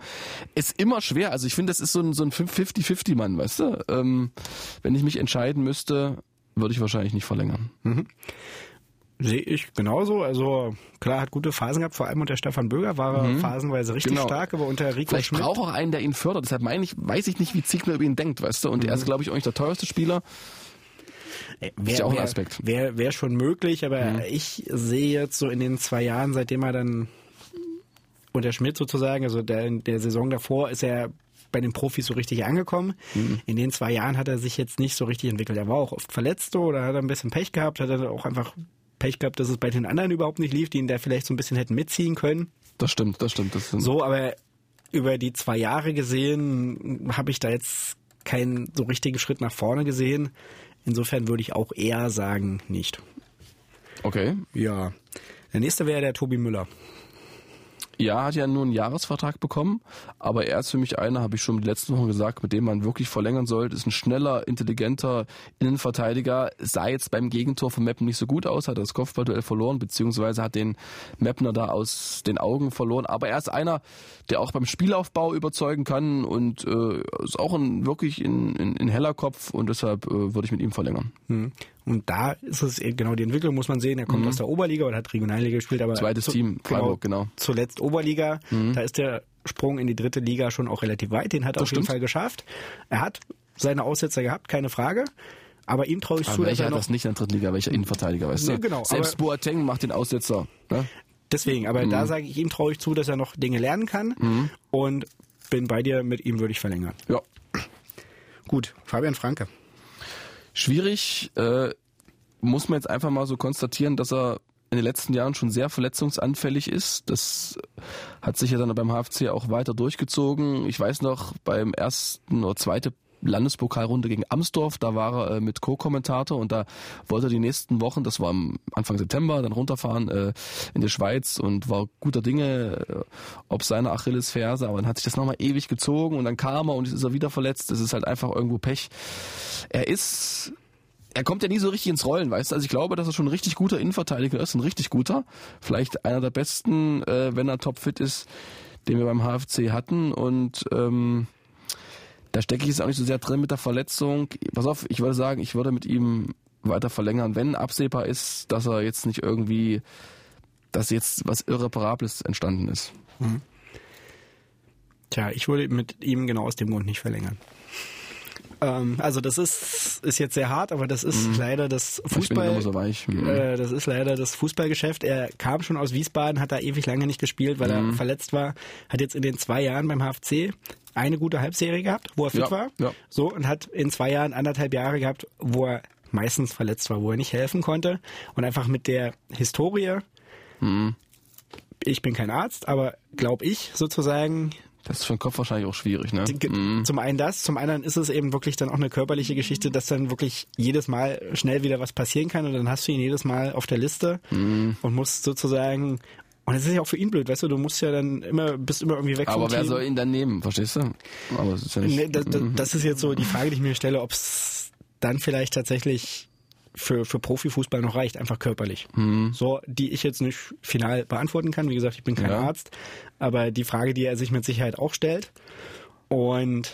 Speaker 3: Ist immer schwer. Also ich finde, das ist so ein, so ein 50-50-Mann, weißt du? Ähm, wenn ich mich entscheiden müsste, würde ich wahrscheinlich nicht verlängern.
Speaker 2: Mhm. Sehe ich genauso. Also klar, hat gute Phasen gehabt, vor allem unter Stefan Böger war er mhm. phasenweise richtig genau. stark, aber unter Rico
Speaker 3: Vielleicht
Speaker 2: Schmidt.
Speaker 3: braucht auch einen, der ihn fördert. Deshalb meine ich, weiß ich nicht, wie Ziegler über ihn denkt, weißt du? Und mhm. er ist, glaube ich, auch nicht der teuerste Spieler.
Speaker 2: Wäre ist ja auch ein Aspekt. Wäre wär schon möglich, aber mhm. ich sehe jetzt so in den zwei Jahren, seitdem er dann unter Schmidt sozusagen, also der, der Saison davor, ist er bei den Profis so richtig angekommen. Mhm. In den zwei Jahren hat er sich jetzt nicht so richtig entwickelt. Er war auch oft verletzt oder hat er ein bisschen Pech gehabt, hat er auch einfach Pech gehabt, dass es bei den anderen überhaupt nicht lief, die ihn da vielleicht so ein bisschen hätten mitziehen können.
Speaker 3: Das stimmt, das stimmt. Das
Speaker 2: so, aber über die zwei Jahre gesehen habe ich da jetzt keinen so richtigen Schritt nach vorne gesehen. Insofern würde ich auch eher sagen, nicht.
Speaker 3: Okay.
Speaker 2: Ja. Der nächste wäre der Tobi Müller.
Speaker 3: Ja, hat ja nur einen Jahresvertrag bekommen, aber er ist für mich einer, habe ich schon die letzten Wochen gesagt, mit dem man wirklich verlängern sollte. Ist ein schneller, intelligenter Innenverteidiger. Sah jetzt beim Gegentor von Meppen nicht so gut aus, hat das Kopfballduell verloren, beziehungsweise hat den Meppner da aus den Augen verloren. Aber er ist einer, der auch beim Spielaufbau überzeugen kann und äh, ist auch ein wirklich in, in, in heller Kopf und deshalb äh, würde ich mit ihm verlängern.
Speaker 2: Hm. Und da ist es genau die Entwicklung, muss man sehen. Er kommt mhm. aus der Oberliga oder hat Regionalliga gespielt, aber
Speaker 3: zweites zu, Team, Freiburg, genau, genau.
Speaker 2: Zuletzt Oberliga. Mhm. Da ist der Sprung in die dritte Liga schon auch relativ weit. Den hat er auf stimmt. jeden Fall geschafft. Er hat seine Aussetzer gehabt, keine Frage. Aber ihm traue ich aber zu, dass er
Speaker 3: noch... hat das nicht in der dritten Liga? Welcher Innenverteidiger, weißt du?
Speaker 2: genau,
Speaker 3: Selbst Boateng macht den Aussetzer. Ne?
Speaker 2: Deswegen, aber mhm. da sage ich ihm traue ich zu, dass er noch Dinge lernen kann. Mhm. Und bin bei dir, mit ihm würde ich verlängern.
Speaker 3: Ja.
Speaker 2: Gut, Fabian Franke.
Speaker 3: Schwierig, äh, muss man jetzt einfach mal so konstatieren, dass er in den letzten Jahren schon sehr verletzungsanfällig ist. Das hat sich ja dann beim HFC auch weiter durchgezogen. Ich weiß noch, beim ersten oder zweiten Landespokalrunde gegen Amsdorf, da war er äh, mit Co-Kommentator und da wollte er die nächsten Wochen, das war am Anfang September, dann runterfahren äh, in die Schweiz und war guter Dinge, äh, ob seine Achillesferse, aber dann hat sich das nochmal ewig gezogen und dann kam er und ist er wieder verletzt. Das ist halt einfach irgendwo Pech. Er ist er kommt ja nie so richtig ins Rollen, weißt du? Also ich glaube, dass er schon ein richtig guter Innenverteidiger ist, ein richtig guter. Vielleicht einer der besten, äh, wenn er topfit ist, den wir beim HFC hatten. Und ähm, da stecke ich jetzt auch nicht so sehr drin mit der Verletzung. Pass auf, ich würde sagen, ich würde mit ihm weiter verlängern, wenn absehbar ist, dass er jetzt nicht irgendwie, dass jetzt was Irreparables entstanden ist. Mhm.
Speaker 2: Tja, ich würde mit ihm genau aus dem Grund nicht verlängern. Ähm, also das ist, ist jetzt sehr hart, aber das ist mhm. leider das Fußball.
Speaker 3: So.
Speaker 2: Mhm. Äh, das ist leider das Fußballgeschäft. Er kam schon aus Wiesbaden, hat da ewig lange nicht gespielt, weil mhm. er verletzt war. Hat jetzt in den zwei Jahren beim HFC eine gute Halbserie gehabt, wo er fit
Speaker 3: ja,
Speaker 2: war.
Speaker 3: Ja.
Speaker 2: So und hat in zwei Jahren anderthalb Jahre gehabt, wo er meistens verletzt war, wo er nicht helfen konnte und einfach mit der Historie.
Speaker 3: Mhm.
Speaker 2: Ich bin kein Arzt, aber glaube ich sozusagen,
Speaker 3: das ist für den Kopf wahrscheinlich auch schwierig, ne?
Speaker 2: Mhm. Zum einen das, zum anderen ist es eben wirklich dann auch eine körperliche Geschichte, dass dann wirklich jedes Mal schnell wieder was passieren kann und dann hast du ihn jedes Mal auf der Liste
Speaker 3: mhm.
Speaker 2: und musst sozusagen und das ist ja auch für ihn blöd, weißt du, du musst ja dann immer, bist immer irgendwie weg
Speaker 3: Aber wer Team. soll ihn dann nehmen, verstehst du?
Speaker 2: Aber das ist, ja nicht, nee, das, das, mhm. das ist jetzt so die Frage, die ich mir stelle, ob es dann vielleicht tatsächlich für, für Profifußball noch reicht, einfach körperlich.
Speaker 3: Mhm.
Speaker 2: So, die ich jetzt nicht final beantworten kann. Wie gesagt, ich bin kein ja. Arzt, aber die Frage, die er sich mit Sicherheit auch stellt und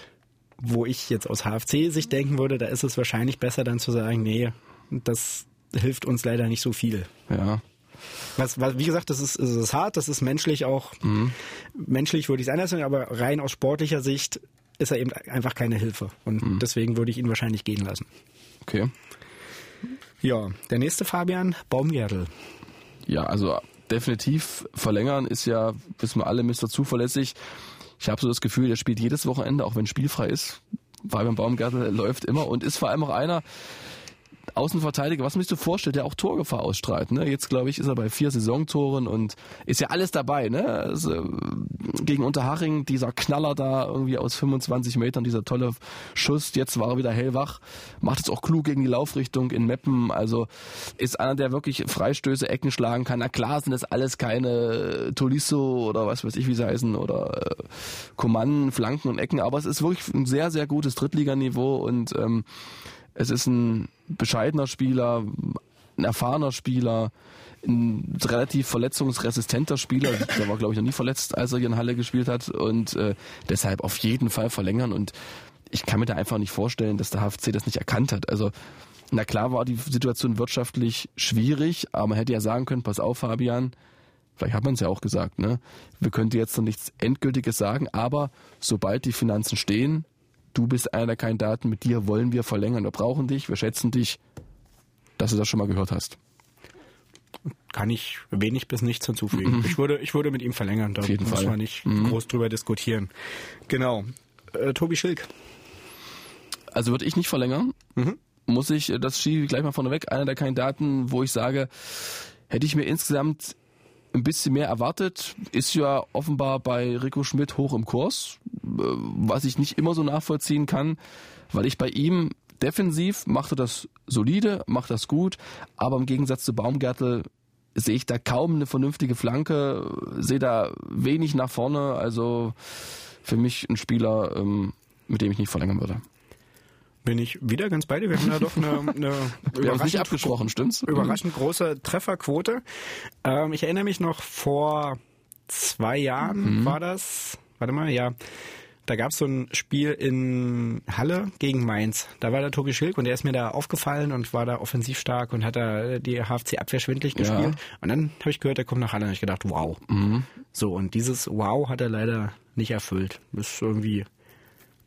Speaker 2: wo ich jetzt aus HFC-Sicht denken würde, da ist es wahrscheinlich besser dann zu sagen, nee, das hilft uns leider nicht so viel.
Speaker 3: Ja.
Speaker 2: Was, was, wie gesagt, das ist, das ist hart, das ist menschlich auch,
Speaker 3: mhm.
Speaker 2: menschlich würde ich es anders sagen, aber rein aus sportlicher Sicht ist er eben einfach keine Hilfe. Und mhm. deswegen würde ich ihn wahrscheinlich gehen lassen.
Speaker 3: Okay.
Speaker 2: Ja, der nächste Fabian, Baumgärtel.
Speaker 3: Ja, also definitiv verlängern ist ja, wissen wir alle, Mr. Zuverlässig. Ich habe so das Gefühl, der spielt jedes Wochenende, auch wenn spielfrei ist. Fabian Baumgärtel läuft immer und ist vor allem auch einer, Außenverteidiger, was man sich so vorstellt, der auch Torgefahr ausstrahlt. Ne? Jetzt, glaube ich, ist er bei vier Saisontoren und ist ja alles dabei. Ne? Also, gegen Unterhaching, dieser Knaller da irgendwie aus 25 Metern, dieser tolle Schuss. Jetzt war er wieder hellwach, macht es auch klug gegen die Laufrichtung in Meppen. Also ist einer, der wirklich Freistöße, Ecken schlagen kann. Na klar sind das alles keine Tolisso oder was weiß ich, wie sie heißen, oder äh, Kommanden, Flanken und Ecken, aber es ist wirklich ein sehr, sehr gutes Drittliganiveau und ähm, es ist ein bescheidener Spieler, ein erfahrener Spieler, ein relativ verletzungsresistenter Spieler. Der war, glaube ich, noch nie verletzt, als er hier in Halle gespielt hat. Und äh, deshalb auf jeden Fall verlängern. Und ich kann mir da einfach nicht vorstellen, dass der HFC das nicht erkannt hat. Also, na klar war die Situation wirtschaftlich schwierig, aber man hätte ja sagen können, pass auf, Fabian, vielleicht hat man es ja auch gesagt, ne? Wir könnten jetzt noch nichts Endgültiges sagen, aber sobald die Finanzen stehen, du bist einer der Kandidaten, mit dir wollen wir verlängern, wir brauchen dich, wir schätzen dich, dass du das schon mal gehört hast
Speaker 2: kann ich wenig bis nichts hinzufügen. Mhm. Ich würde, ich würde mit ihm verlängern, da muss Fall. man nicht mhm. groß drüber diskutieren. Genau. Äh, Tobi Schilk.
Speaker 3: Also würde ich nicht verlängern. Mhm. Muss ich, das schiebe ich gleich mal vorneweg, einer der Kandidaten, wo ich sage, hätte ich mir insgesamt ein bisschen mehr erwartet, ist ja offenbar bei Rico Schmidt hoch im Kurs, äh, was ich nicht immer so nachvollziehen kann, weil ich bei ihm defensiv macht er das solide, macht das gut, aber im Gegensatz zu Baumgärtel sehe ich da kaum eine vernünftige Flanke, sehe da wenig nach vorne. Also für mich ein Spieler, ähm, mit dem ich nicht verlängern würde.
Speaker 2: Bin ich wieder ganz bei dir. Wir haben da doch eine, eine
Speaker 3: nicht abgesprochen, stimmt's?
Speaker 2: Überraschend große Trefferquote. Ähm, ich erinnere mich noch vor zwei Jahren mhm. war das. Warte mal, ja. Da gab es so ein Spiel in Halle gegen Mainz. Da war der Tobi Schilk und der ist mir da aufgefallen und war da offensiv stark und hat da die HFC-Abwehr schwindlig gespielt. Ja. Und dann habe ich gehört, er kommt nach Halle und ich gedacht, wow. Mhm. So, und dieses Wow hat er leider nicht erfüllt. ist irgendwie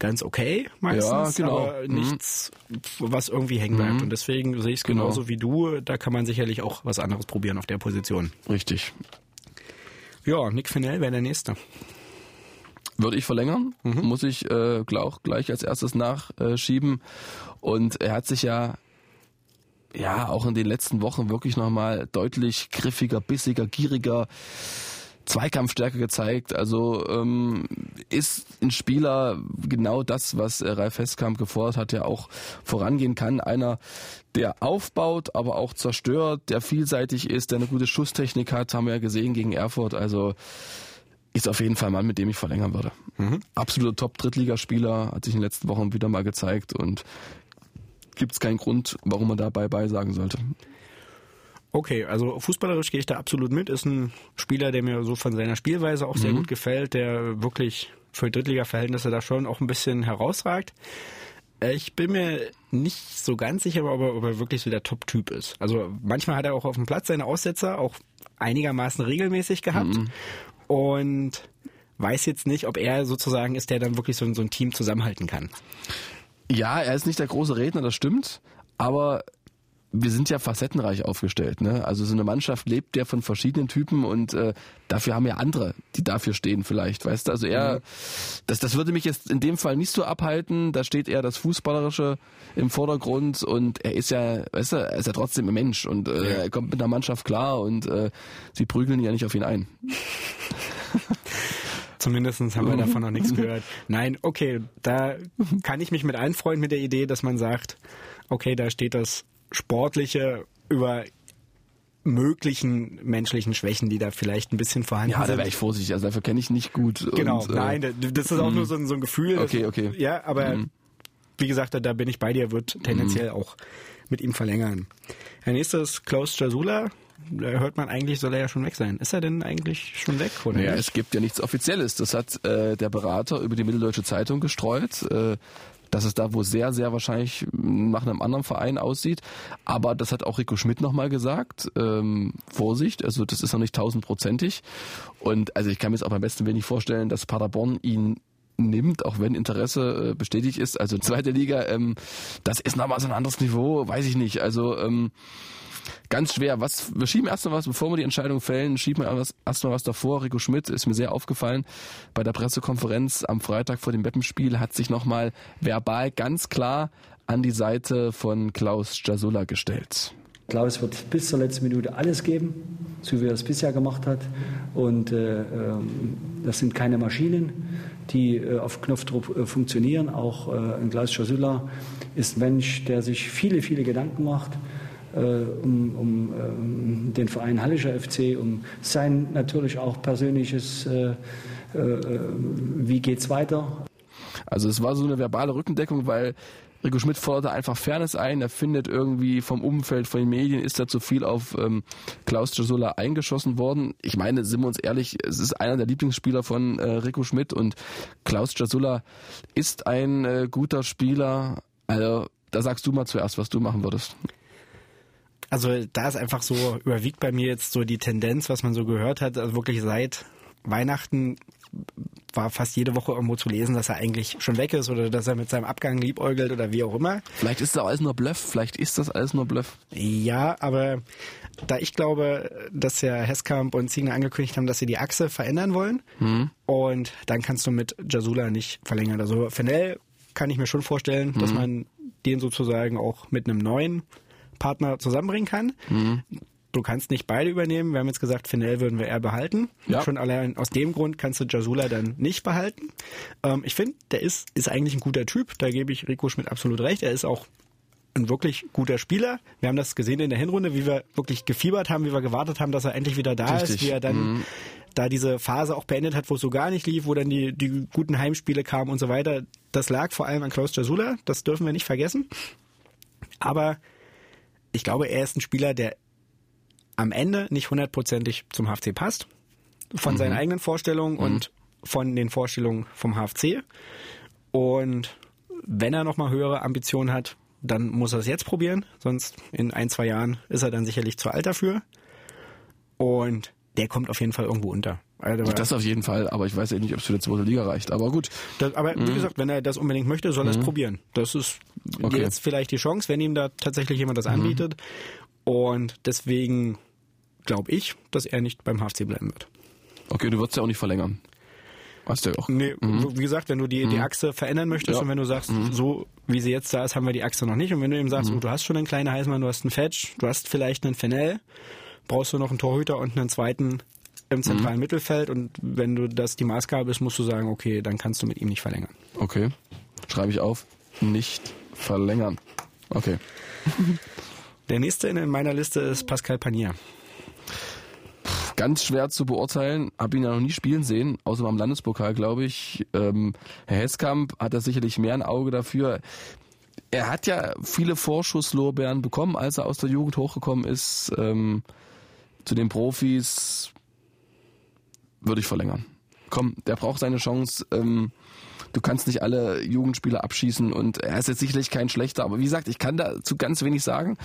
Speaker 2: ganz okay meistens, ja, genau. aber mhm. nichts, was irgendwie hängen bleibt. Mhm. Und deswegen sehe ich es genauso genau. wie du. Da kann man sicherlich auch was anderes probieren auf der Position.
Speaker 3: Richtig.
Speaker 2: Ja, Nick Fennell wäre der Nächste.
Speaker 3: Würde ich verlängern, mhm. muss ich äh, auch gleich als erstes nachschieben. Und er hat sich ja ja auch in den letzten Wochen wirklich nochmal deutlich griffiger, bissiger, gieriger, Zweikampfstärke gezeigt. Also ähm, ist ein Spieler genau das, was äh, Ralf Heskamp gefordert hat, ja auch vorangehen kann. Einer, der aufbaut, aber auch zerstört, der vielseitig ist, der eine gute Schusstechnik hat, haben wir ja gesehen gegen Erfurt. Also ist auf jeden Fall ein Mann, mit dem ich verlängern würde. Mhm. Absoluter Top-Drittligaspieler, hat sich in den letzten Wochen wieder mal gezeigt und gibt es keinen Grund, warum man da bye-bye sagen sollte.
Speaker 2: Okay, also fußballerisch gehe ich da absolut mit. Ist ein Spieler, der mir so von seiner Spielweise auch sehr mhm. gut gefällt, der wirklich für Drittliga-Verhältnisse da schon auch ein bisschen herausragt. Ich bin mir nicht so ganz sicher, ob er, ob er wirklich so der Top-Typ ist. Also manchmal hat er auch auf dem Platz seine Aussetzer auch einigermaßen regelmäßig gehabt. Mhm und weiß jetzt nicht, ob er sozusagen ist, der dann wirklich so, so ein Team zusammenhalten kann.
Speaker 3: Ja, er ist nicht der große Redner, das stimmt, aber wir sind ja facettenreich aufgestellt. Ne? Also so eine Mannschaft lebt ja von verschiedenen Typen und äh, dafür haben ja andere, die dafür stehen vielleicht. Weißt du, also er, mhm. das, das würde mich jetzt in dem Fall nicht so abhalten. Da steht eher das Fußballerische im Vordergrund und er ist ja, weißt du, er ist ja trotzdem ein Mensch und äh, ja. er kommt mit der Mannschaft klar und äh, sie prügeln ja nicht auf ihn ein.
Speaker 2: Zumindest haben wir davon noch nichts gehört. Nein, okay, da kann ich mich mit einfreuen mit der Idee, dass man sagt, okay, da steht das Sportliche über möglichen menschlichen Schwächen, die da vielleicht ein bisschen vorhanden
Speaker 3: ja, sind.
Speaker 2: Ja,
Speaker 3: da wäre ich vorsichtig. Also dafür kenne ich nicht gut.
Speaker 2: Genau, und, äh, nein, das ist auch nur so ein, so ein Gefühl.
Speaker 3: Okay, okay.
Speaker 2: Ja, aber mhm. wie gesagt, da bin ich bei dir, wird tendenziell mhm. auch mit ihm verlängern. Der nächste ist Klaus Jasula. Da hört man eigentlich, soll er ja schon weg sein. Ist er denn eigentlich schon weg?
Speaker 3: Oder ja, es gibt ja nichts Offizielles. Das hat äh, der Berater über die Mitteldeutsche Zeitung gestreut. Äh, dass es da wohl sehr, sehr wahrscheinlich nach einem anderen Verein aussieht. Aber das hat auch Rico Schmidt nochmal gesagt. Ähm, Vorsicht, also das ist noch nicht tausendprozentig. Und also ich kann mir jetzt auch beim besten Willen nicht vorstellen, dass Paderborn ihn nimmt, auch wenn Interesse äh, bestätigt ist. Also zweite Liga, ähm, das ist nochmal so ein anderes Niveau, weiß ich nicht. Also ähm, ganz schwer. Was, wir schieben erstmal was, bevor wir die Entscheidung fällen, schieben wir erstmal was davor. Rico Schmidt ist mir sehr aufgefallen. Bei der Pressekonferenz am Freitag vor dem Weppenspiel hat sich nochmal verbal ganz klar an die Seite von Klaus Jasula gestellt.
Speaker 5: Klaus wird bis zur letzten Minute alles geben, so wie er es bisher gemacht hat. Und äh, ähm, das sind keine Maschinen, die äh, auf Knopfdruck äh, funktionieren. Auch äh, ein Klaus Schasula ist ein Mensch, der sich viele, viele Gedanken macht äh, um, um ähm, den Verein Hallischer FC, um sein natürlich auch persönliches, äh, wie geht's weiter.
Speaker 3: Also es war so eine verbale Rückendeckung, weil Rico Schmidt forderte einfach Fairness ein. Er findet irgendwie vom Umfeld, von den Medien ist da zu viel auf ähm, Klaus Jasula eingeschossen worden. Ich meine, sind wir uns ehrlich, es ist einer der Lieblingsspieler von äh, Rico Schmidt und Klaus Jasula ist ein äh, guter Spieler. Also da sagst du mal zuerst, was du machen würdest.
Speaker 2: Also da ist einfach so, überwiegt bei mir jetzt so die Tendenz, was man so gehört hat, also wirklich seit Weihnachten war fast jede Woche irgendwo zu lesen, dass er eigentlich schon weg ist oder dass er mit seinem Abgang liebäugelt oder wie auch immer.
Speaker 3: Vielleicht ist das alles nur Bluff, vielleicht ist das alles nur Bluff.
Speaker 2: Ja, aber da ich glaube, dass ja Heskamp und Ziegner angekündigt haben, dass sie die Achse verändern wollen mhm. und dann kannst du mit Jasula nicht verlängern. Also Fennell kann ich mir schon vorstellen, mhm. dass man den sozusagen auch mit einem neuen Partner zusammenbringen kann. Mhm. Du kannst nicht beide übernehmen. Wir haben jetzt gesagt, Finell würden wir eher behalten. Ja. Schon allein aus dem Grund kannst du Jasula dann nicht behalten. Ähm, ich finde, der ist, ist eigentlich ein guter Typ. Da gebe ich Rico Schmidt absolut recht. Er ist auch ein wirklich guter Spieler. Wir haben das gesehen in der Hinrunde, wie wir wirklich gefiebert haben, wie wir gewartet haben, dass er endlich wieder da Richtig. ist, wie er dann mhm. da diese Phase auch beendet hat, wo es so gar nicht lief, wo dann die, die guten Heimspiele kamen und so weiter. Das lag vor allem an Klaus Jasula. Das dürfen wir nicht vergessen. Aber ich glaube, er ist ein Spieler, der am Ende nicht hundertprozentig zum HFC passt. Von mhm. seinen eigenen Vorstellungen mhm. und von den Vorstellungen vom HFC. Und wenn er nochmal höhere Ambitionen hat, dann muss er es jetzt probieren. Sonst in ein, zwei Jahren ist er dann sicherlich zu alt dafür. Und der kommt auf jeden Fall irgendwo unter.
Speaker 3: Also, das auf jeden Fall, aber ich weiß ja nicht, ob es für die zweite Liga reicht. Aber gut.
Speaker 2: Das, aber mhm. wie gesagt, wenn er das unbedingt möchte, soll er es mhm. probieren. Das ist okay. jetzt vielleicht die Chance, wenn ihm da tatsächlich jemand das mhm. anbietet. Und deswegen glaube ich, dass er nicht beim HFC bleiben wird.
Speaker 3: Okay, du wirst ja auch nicht verlängern. Weißt du ja auch.
Speaker 2: Nee, mhm. wie gesagt, wenn du die, die mhm. Achse verändern möchtest ja. und wenn du sagst, mhm. so wie sie jetzt da ist, haben wir die Achse noch nicht. Und wenn du eben sagst, mhm. oh, du hast schon einen kleinen Heißmann, du hast einen Fetch, du hast vielleicht einen Fennel, brauchst du noch einen Torhüter und einen zweiten im zentralen mhm. Mittelfeld und wenn du das die Maßgabe ist, musst du sagen, okay, dann kannst du mit ihm nicht verlängern.
Speaker 3: Okay, schreibe ich auf, nicht verlängern. Okay.
Speaker 2: Der nächste in meiner Liste ist Pascal Panier.
Speaker 3: Ganz schwer zu beurteilen, habe ihn ja noch nie spielen sehen, außer beim Landespokal, glaube ich. Ähm, Herr Heskamp hat da sicherlich mehr ein Auge dafür. Er hat ja viele Vorschusslorbeeren bekommen, als er aus der Jugend hochgekommen ist. Ähm, zu den Profis würde ich verlängern. Komm, der braucht seine Chance. Ähm, du kannst nicht alle Jugendspieler abschießen und er ist jetzt sicherlich kein schlechter, aber wie gesagt, ich kann dazu ganz wenig sagen,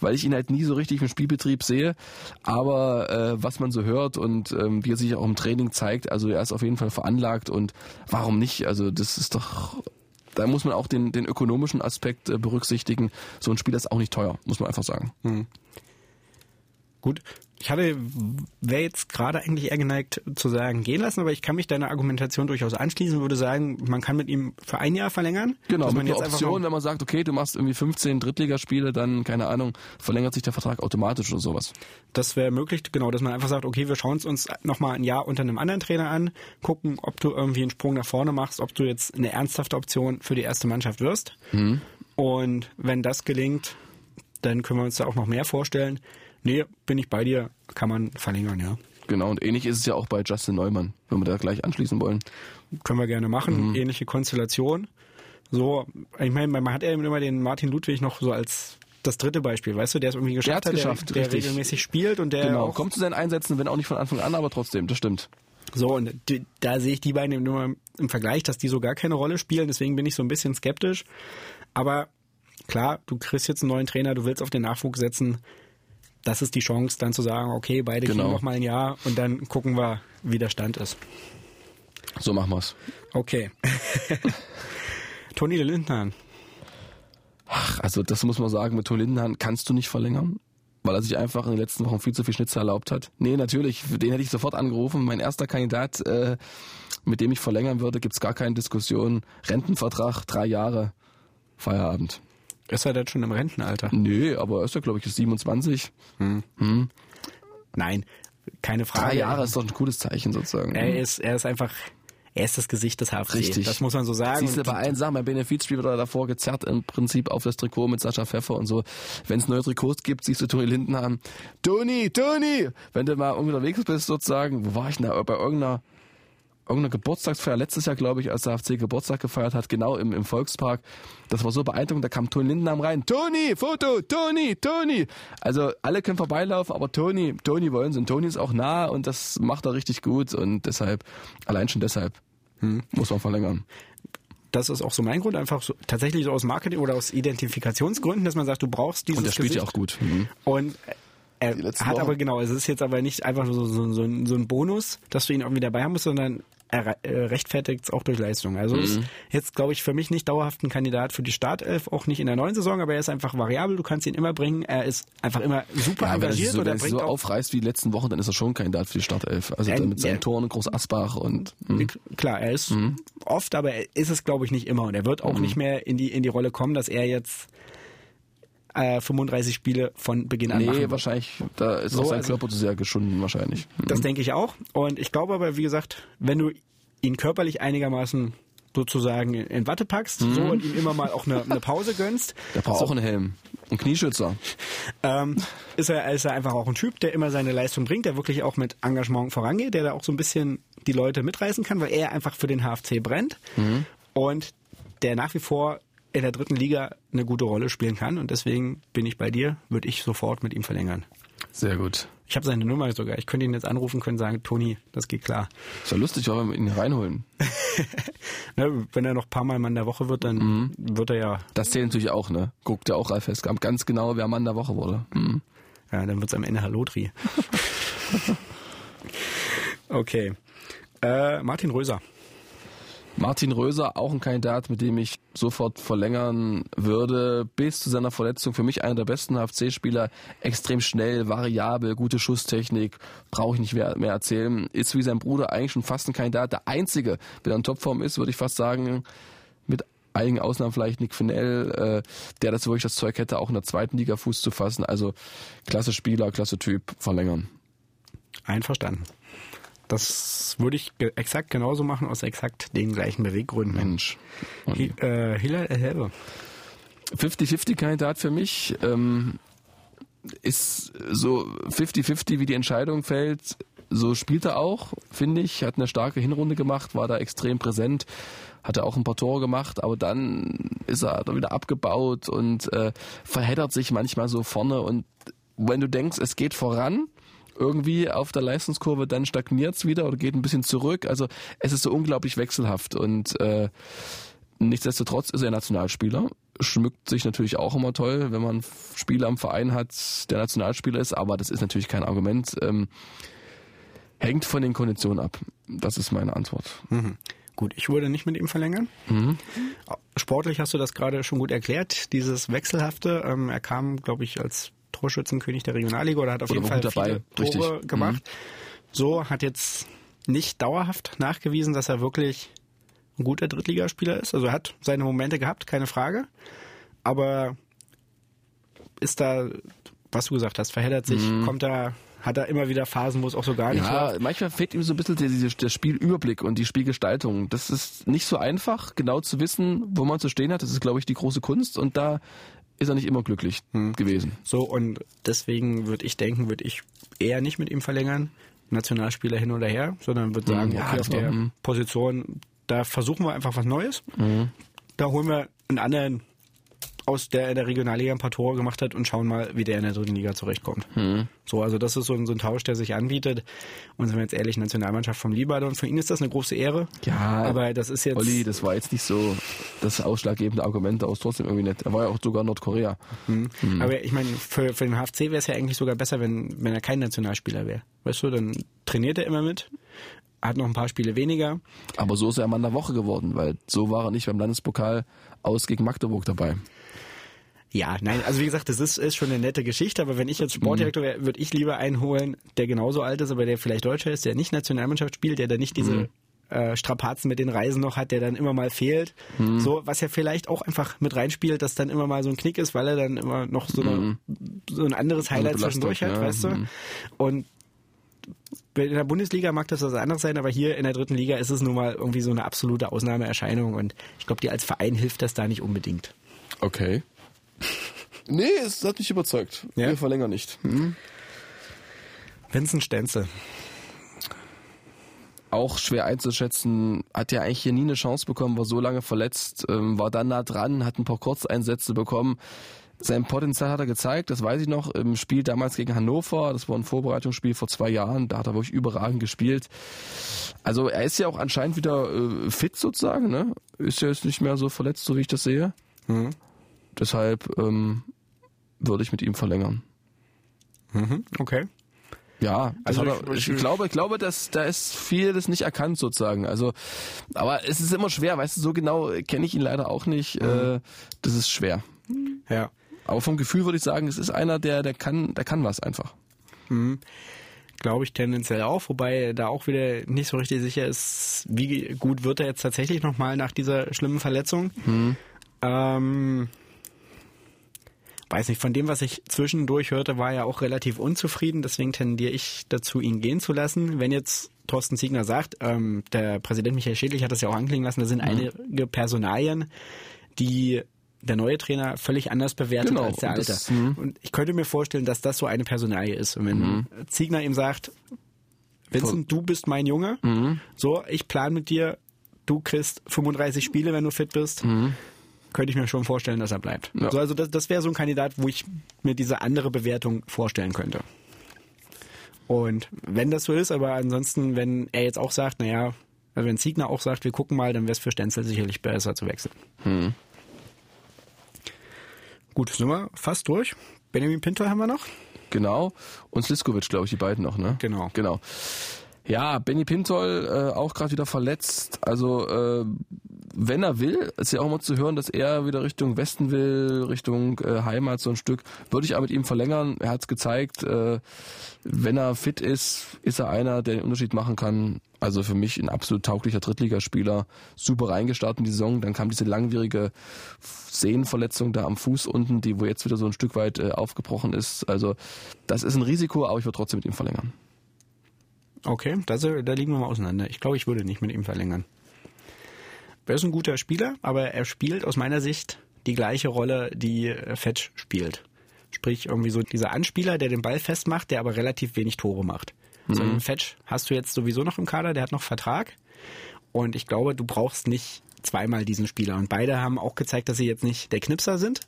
Speaker 3: weil ich ihn halt nie so richtig im Spielbetrieb sehe. Aber äh, was man so hört und ähm, wie er sich auch im Training zeigt, also er ist auf jeden Fall veranlagt und warum nicht? Also das ist doch da muss man auch den, den ökonomischen Aspekt äh, berücksichtigen. So ein Spiel ist auch nicht teuer, muss man einfach sagen. Hm.
Speaker 2: Gut, ich hatte, wäre jetzt gerade eigentlich eher geneigt zu sagen, gehen lassen, aber ich kann mich deiner Argumentation durchaus anschließen, würde sagen, man kann mit ihm für ein Jahr verlängern.
Speaker 3: Genau,
Speaker 2: mit
Speaker 3: der Option, wenn man sagt, okay, du machst irgendwie 15 Drittligaspiele, dann, keine Ahnung, verlängert sich der Vertrag automatisch oder sowas.
Speaker 2: Das wäre möglich, genau, dass man einfach sagt, okay, wir schauen es uns nochmal ein Jahr unter einem anderen Trainer an, gucken, ob du irgendwie einen Sprung nach vorne machst, ob du jetzt eine ernsthafte Option für die erste Mannschaft wirst. Mhm. Und wenn das gelingt, dann können wir uns da auch noch mehr vorstellen. Nee, bin ich bei dir, kann man verlängern, ja.
Speaker 3: Genau, und ähnlich ist es ja auch bei Justin Neumann, wenn wir da gleich anschließen wollen.
Speaker 2: Können wir gerne machen, mhm. ähnliche Konstellation. So, ich meine, man hat ja immer den Martin Ludwig noch so als das dritte Beispiel, weißt du, der es irgendwie geschafft der hat, geschafft, der, der regelmäßig spielt und der
Speaker 3: genau. kommt zu seinen Einsätzen, wenn auch nicht von Anfang an, aber trotzdem, das stimmt.
Speaker 2: So, und da sehe ich die beiden immer im Vergleich, dass die so gar keine Rolle spielen, deswegen bin ich so ein bisschen skeptisch. Aber klar, du kriegst jetzt einen neuen Trainer, du willst auf den Nachwuchs setzen, das ist die Chance, dann zu sagen, okay, beide genau. kriegen noch mal ein Jahr und dann gucken wir, wie der Stand ist.
Speaker 3: So machen wir's.
Speaker 2: Okay. Toni Lindenhahn.
Speaker 3: Ach, also das muss man sagen, mit Toni Lindenhahn kannst du nicht verlängern, weil er sich einfach in den letzten Wochen viel zu viel Schnitzer erlaubt hat. Nee, natürlich, den hätte ich sofort angerufen. Mein erster Kandidat, äh, mit dem ich verlängern würde, gibt's gar keine Diskussion. Rentenvertrag, drei Jahre, Feierabend.
Speaker 2: Ist er denn schon im Rentenalter?
Speaker 3: Nö, aber ist ja, glaube ich, 27.
Speaker 2: Nein, keine Frage.
Speaker 3: Drei Jahre ist doch ein cooles Zeichen sozusagen.
Speaker 2: Er ist, er ist einfach, er ist das Gesicht des HFC.
Speaker 3: Richtig.
Speaker 2: Das muss man so sagen.
Speaker 3: Siehst du, bei allen Sachen, bei Benefizspiel wird er davor gezerrt im Prinzip auf das Trikot mit Sascha Pfeffer und so. Wenn es neue Trikots gibt, siehst du Toni Lindenham. Toni, Toni! Wenn du mal unterwegs bist sozusagen, wo war ich denn da? Bei irgendeiner, irgendeiner Geburtstagsfeier, letztes Jahr glaube ich, als der HFC Geburtstag gefeiert hat, genau im, im Volkspark. Das war so beeindruckend, da kam Toni Lindenham rein. Toni, Foto, Toni, Toni! Also alle können vorbeilaufen, aber Toni, Toni wollen sie und Toni ist auch nah und das macht er richtig gut und deshalb, allein schon deshalb,
Speaker 2: Hm.
Speaker 3: muss man verlängern.
Speaker 2: das ist auch so mein Grund, einfach so, tatsächlich so aus Marketing oder aus Identifikationsgründen, dass man sagt, du brauchst dieses
Speaker 3: Und der spielt
Speaker 2: Gesicht.
Speaker 3: ja auch gut. Mhm.
Speaker 2: Und er
Speaker 3: Die letzten
Speaker 2: hat
Speaker 3: Wochen.
Speaker 2: aber genau, es ist jetzt aber nicht einfach so, so, so, ein- so ein Bonus, dass du ihn irgendwie dabei haben musst, sondern er äh, rechtfertigt es auch durch Leistung. Also
Speaker 3: Mhm.
Speaker 2: ist jetzt, glaube ich, für mich nicht dauerhaft ein Kandidat für die Startelf, auch nicht in der neuen Saison, aber er ist einfach variabel, du kannst ihn immer bringen. Er ist einfach immer super
Speaker 3: Ja, er
Speaker 2: engagiert
Speaker 3: so,
Speaker 2: und
Speaker 3: wenn
Speaker 2: er
Speaker 3: sich so
Speaker 2: auch
Speaker 3: aufreißt wie die letzten Wochen, dann ist er schon kein Kandidat für die Startelf. Also
Speaker 2: Äh,
Speaker 3: dann mit seinen. Toren Groß Asbach und hm.
Speaker 2: Klar, er ist oft, aber er ist es, glaube ich, nicht immer. Und er wird auch nicht mehr in die, in die Rolle kommen, dass er jetzt äh, 35 Spiele von Beginn an machen
Speaker 3: Nee, wahrscheinlich, da ist
Speaker 2: So,
Speaker 3: auch sein
Speaker 2: also-
Speaker 3: Körper zu sehr geschunden wahrscheinlich. Hm.
Speaker 2: Das denke ich auch. Und ich glaube aber, wie gesagt, wenn du ihn körperlich einigermaßen sozusagen in- Watte packst so und ihm immer mal auch eine, eine Pause gönnst,
Speaker 3: Der braucht auch einen Helm. Ein Knieschützer.
Speaker 2: ähm, ist, er, ist er einfach auch ein Typ, der immer seine Leistung bringt, der wirklich auch mit Engagement vorangeht, der da auch so ein bisschen die Leute mitreißen kann, weil er einfach für den HFC brennt und der nach wie vor in der dritten Liga eine gute Rolle spielen kann. Und deswegen bin ich bei dir, würde ich sofort mit ihm verlängern.
Speaker 3: Sehr gut.
Speaker 2: Ich habe seine Nummer sogar. Ich könnte ihn jetzt anrufen können sagen, Toni, das geht klar.
Speaker 3: Ist ja lustig, wenn wir ihn reinholen.
Speaker 2: Ne, wenn er noch ein paar Mal Mann der Woche wird, dann wird er ja,
Speaker 3: Das zählt natürlich auch, ne? Guckt ja auch Ralf Heskamp ganz genau, wer Mann der Woche wurde. Hm.
Speaker 2: ja dann wird es am Ende Hallotri. okay. Äh, Martin Röser.
Speaker 3: Martin Röser, auch ein Kandidat, mit dem ich sofort verlängern würde, bis zu seiner Verletzung. Für mich einer der besten HFC-Spieler, extrem schnell, variabel, gute Schusstechnik, brauche ich nicht mehr, erzählen. Ist wie sein Bruder eigentlich schon fast ein Kandidat. Der einzige, wenn er in Topform ist, würde ich fast sagen, mit einigen Ausnahmen vielleicht Nick Finell, äh, der das wirklich das Zeug hätte, auch in der zweiten Liga Fuß zu fassen. Also klasse Spieler, klasse Typ, verlängern.
Speaker 2: Einverstanden. Das würde ich ge exakt genauso machen, aus exakt den gleichen Beweggründen.
Speaker 3: Mensch.
Speaker 2: Hi, äh, Hilal El Helbe.
Speaker 3: 50-50-Kandidat für mich. Ähm, ist so 50-50, wie die Entscheidung fällt. So spielt er auch, finde ich. Hat eine starke Hinrunde gemacht, war da extrem präsent, hatte auch ein paar Tore gemacht, aber dann ist er da wieder abgebaut und äh, verheddert sich manchmal so vorne. Und wenn du denkst, es geht voran, irgendwie auf der Leistungskurve, dann stagniert's wieder oder geht ein bisschen zurück. Also es ist so unglaublich wechselhaft und äh, Nichtsdestotrotz ist er Nationalspieler, schmückt sich natürlich auch immer toll, wenn man Spieler am Verein hat, der Nationalspieler ist, aber das ist natürlich kein Argument. Ähm, hängt von den Konditionen ab. Das ist meine Antwort.
Speaker 2: Mhm. Gut, ich würde nicht mit ihm verlängern. Sportlich hast du das gerade schon gut erklärt, dieses Wechselhafte. Ähm, er kam, glaube ich, als Torschützenkönig der Regionalliga oder hat auf
Speaker 3: Oder
Speaker 2: jeden Fall
Speaker 3: dabei,
Speaker 2: viele Tore
Speaker 3: richtig.
Speaker 2: gemacht. So hat jetzt nicht dauerhaft nachgewiesen, dass er wirklich ein guter Drittligaspieler ist. Also er hat seine Momente gehabt, keine Frage. Aber ist da, was du gesagt hast, verheddert sich, kommt da, hat er immer wieder Phasen, wo es auch so gar nicht
Speaker 3: Ja,
Speaker 2: läuft.
Speaker 3: manchmal fehlt ihm so ein bisschen der der Spielüberblick und die Spielgestaltung. Das ist nicht so einfach, genau zu wissen, wo man zu stehen hat. Das ist, glaube ich, die große Kunst und da ist er nicht immer glücklich gewesen.
Speaker 2: So, und deswegen würde ich denken, würde ich eher nicht mit ihm verlängern, Nationalspieler hin oder her, sondern würde sagen,
Speaker 3: ja,
Speaker 2: okay, auf der
Speaker 3: mhm.
Speaker 2: Position, da versuchen wir einfach was Neues. Da holen wir einen anderen aus der in der Regionalliga ein paar Tore gemacht hat und schauen mal, wie der in der dritten Liga zurechtkommt. So, also das ist so ein, so ein Tausch, der sich anbietet. Und sind wir jetzt ehrlich, Nationalmannschaft vom Libanon, für ihn ist das eine große Ehre.
Speaker 3: Ja,
Speaker 2: aber das ist jetzt.
Speaker 3: Olli, das war jetzt nicht so das ausschlaggebende Argument, aus trotzdem irgendwie nett. Er war ja auch sogar Nordkorea.
Speaker 2: Mhm. Aber ich meine, für, für den HFC wäre es ja eigentlich sogar besser, wenn, wenn er kein Nationalspieler wäre. Weißt du, dann trainiert er immer mit, hat noch ein paar Spiele weniger.
Speaker 3: Aber so ist er Mann der Woche geworden, weil so war er nicht beim Landespokal aus gegen Magdeburg dabei.
Speaker 2: Ja, nein, also wie gesagt, das ist, ist schon eine nette Geschichte, aber wenn ich jetzt Sportdirektor wäre, würde ich lieber einen holen, der genauso alt ist, aber der vielleicht Deutscher ist, der nicht Nationalmannschaft spielt, der da nicht diese äh, Strapazen mit den Reisen noch hat, der dann immer mal fehlt.
Speaker 3: Mhm.
Speaker 2: So, was ja vielleicht auch einfach mit reinspielt, dass dann immer mal so ein Knick ist, weil er dann immer noch so, eine, so ein anderes Highlight
Speaker 3: Mhm.
Speaker 2: Zwischendurch hat,
Speaker 3: ja.
Speaker 2: weißt du?
Speaker 3: Mhm.
Speaker 2: Und in der Bundesliga mag das was anderes sein, aber hier in der dritten Liga ist es nun mal irgendwie so eine absolute Ausnahmeerscheinung und ich glaube, dir als Verein hilft das da nicht unbedingt.
Speaker 3: Okay. Nee, es hat mich überzeugt.
Speaker 2: Ja?
Speaker 3: Wir verlängern nicht. Hm?
Speaker 2: Vincent Stenzel.
Speaker 3: Auch schwer einzuschätzen, hat ja eigentlich hier nie eine Chance bekommen, war so lange verletzt, ähm, war dann nah dran, hat ein paar Kurzeinsätze bekommen. Sein Potenzial hat er gezeigt, das weiß ich noch, im Spiel damals gegen Hannover, das war ein Vorbereitungsspiel vor zwei Jahren, da hat er wirklich überragend gespielt. Also er ist ja auch anscheinend wieder äh, fit sozusagen, ne? Ist ja jetzt nicht mehr so verletzt, so wie ich das sehe.
Speaker 2: Mhm.
Speaker 3: Deshalb ähm, würde ich mit ihm verlängern.
Speaker 2: Mhm. Okay.
Speaker 3: Ja,
Speaker 2: Also
Speaker 3: er,
Speaker 2: ich-
Speaker 3: ich, glaube, ich glaube, dass da ist vieles nicht erkannt sozusagen. Also, aber es ist immer schwer, weißt du, so genau kenne ich ihn leider auch nicht. Äh, das ist schwer.
Speaker 2: Ja.
Speaker 3: Aber vom Gefühl würde ich sagen, es ist einer, der, der kann, der kann was einfach.
Speaker 2: Glaube ich tendenziell auch, wobei da auch wieder nicht so richtig sicher ist, wie gut wird er jetzt tatsächlich nochmal nach dieser schlimmen Verletzung. Ähm, weiß nicht, von dem, was ich zwischendurch hörte, war er auch relativ unzufrieden, deswegen tendiere ich dazu, ihn gehen zu lassen. Wenn jetzt Thorsten Ziegner sagt, ähm, der Präsident Michael Schädlich hat das ja auch anklingen lassen, da sind einige Personalien, die der neue Trainer völlig anders bewertet
Speaker 3: Genau,
Speaker 2: als der alte.
Speaker 3: das- mhm.
Speaker 2: und ich könnte mir vorstellen, dass das so eine Personalie ist. Und wenn Ziegner ihm sagt, Vincent, du bist mein Junge,
Speaker 3: Mhm.
Speaker 2: so, ich plan mit dir, du kriegst 35 Spiele, wenn du fit bist, könnte ich mir schon vorstellen, dass er bleibt.
Speaker 3: Ja.
Speaker 2: So, also das, das wäre so ein Kandidat, wo ich mir diese andere Bewertung vorstellen könnte. Und wenn das so ist, aber ansonsten, wenn er jetzt auch sagt, naja, also wenn Ziegner auch sagt, wir gucken mal, dann wäre es für Stenzel sicherlich besser zu wechseln.
Speaker 3: Mhm.
Speaker 2: Gut, sind wir fast durch. Benjamin Pinto haben wir noch.
Speaker 3: Genau. Und Sliskovic, glaube ich, die beiden noch, ne?
Speaker 2: Genau.
Speaker 3: Genau. Ja, Benny Pintol äh, auch gerade wieder verletzt. Also äh, wenn er will, ist ja auch immer zu hören, dass er wieder Richtung Westen will, Richtung äh, Heimat so ein Stück. Würde ich aber mit ihm verlängern. Er hat es gezeigt. Äh, wenn er fit ist, ist er einer, der den Unterschied machen kann. Also für mich ein absolut tauglicher Drittligaspieler. Super reingestartet in die Saison. Dann kam diese langwierige Sehnenverletzung da am Fuß unten, die wo jetzt wieder so ein Stück weit äh, aufgebrochen ist. Also das ist ein Risiko, aber ich würde trotzdem mit ihm verlängern.
Speaker 2: Okay, das, da liegen wir mal auseinander. Ich glaube, ich würde nicht mit ihm verlängern. Er ist ein guter Spieler, aber er spielt aus meiner Sicht die gleiche Rolle, die äh, Fetch spielt. Sprich, irgendwie so dieser Anspieler, der den Ball festmacht, der aber relativ wenig Tore macht. So einen Fetch hast du jetzt sowieso noch im Kader, der hat noch Vertrag. Und ich glaube, du brauchst nicht zweimal diesen Spieler. Und beide haben auch gezeigt, dass sie jetzt nicht der Knipser sind.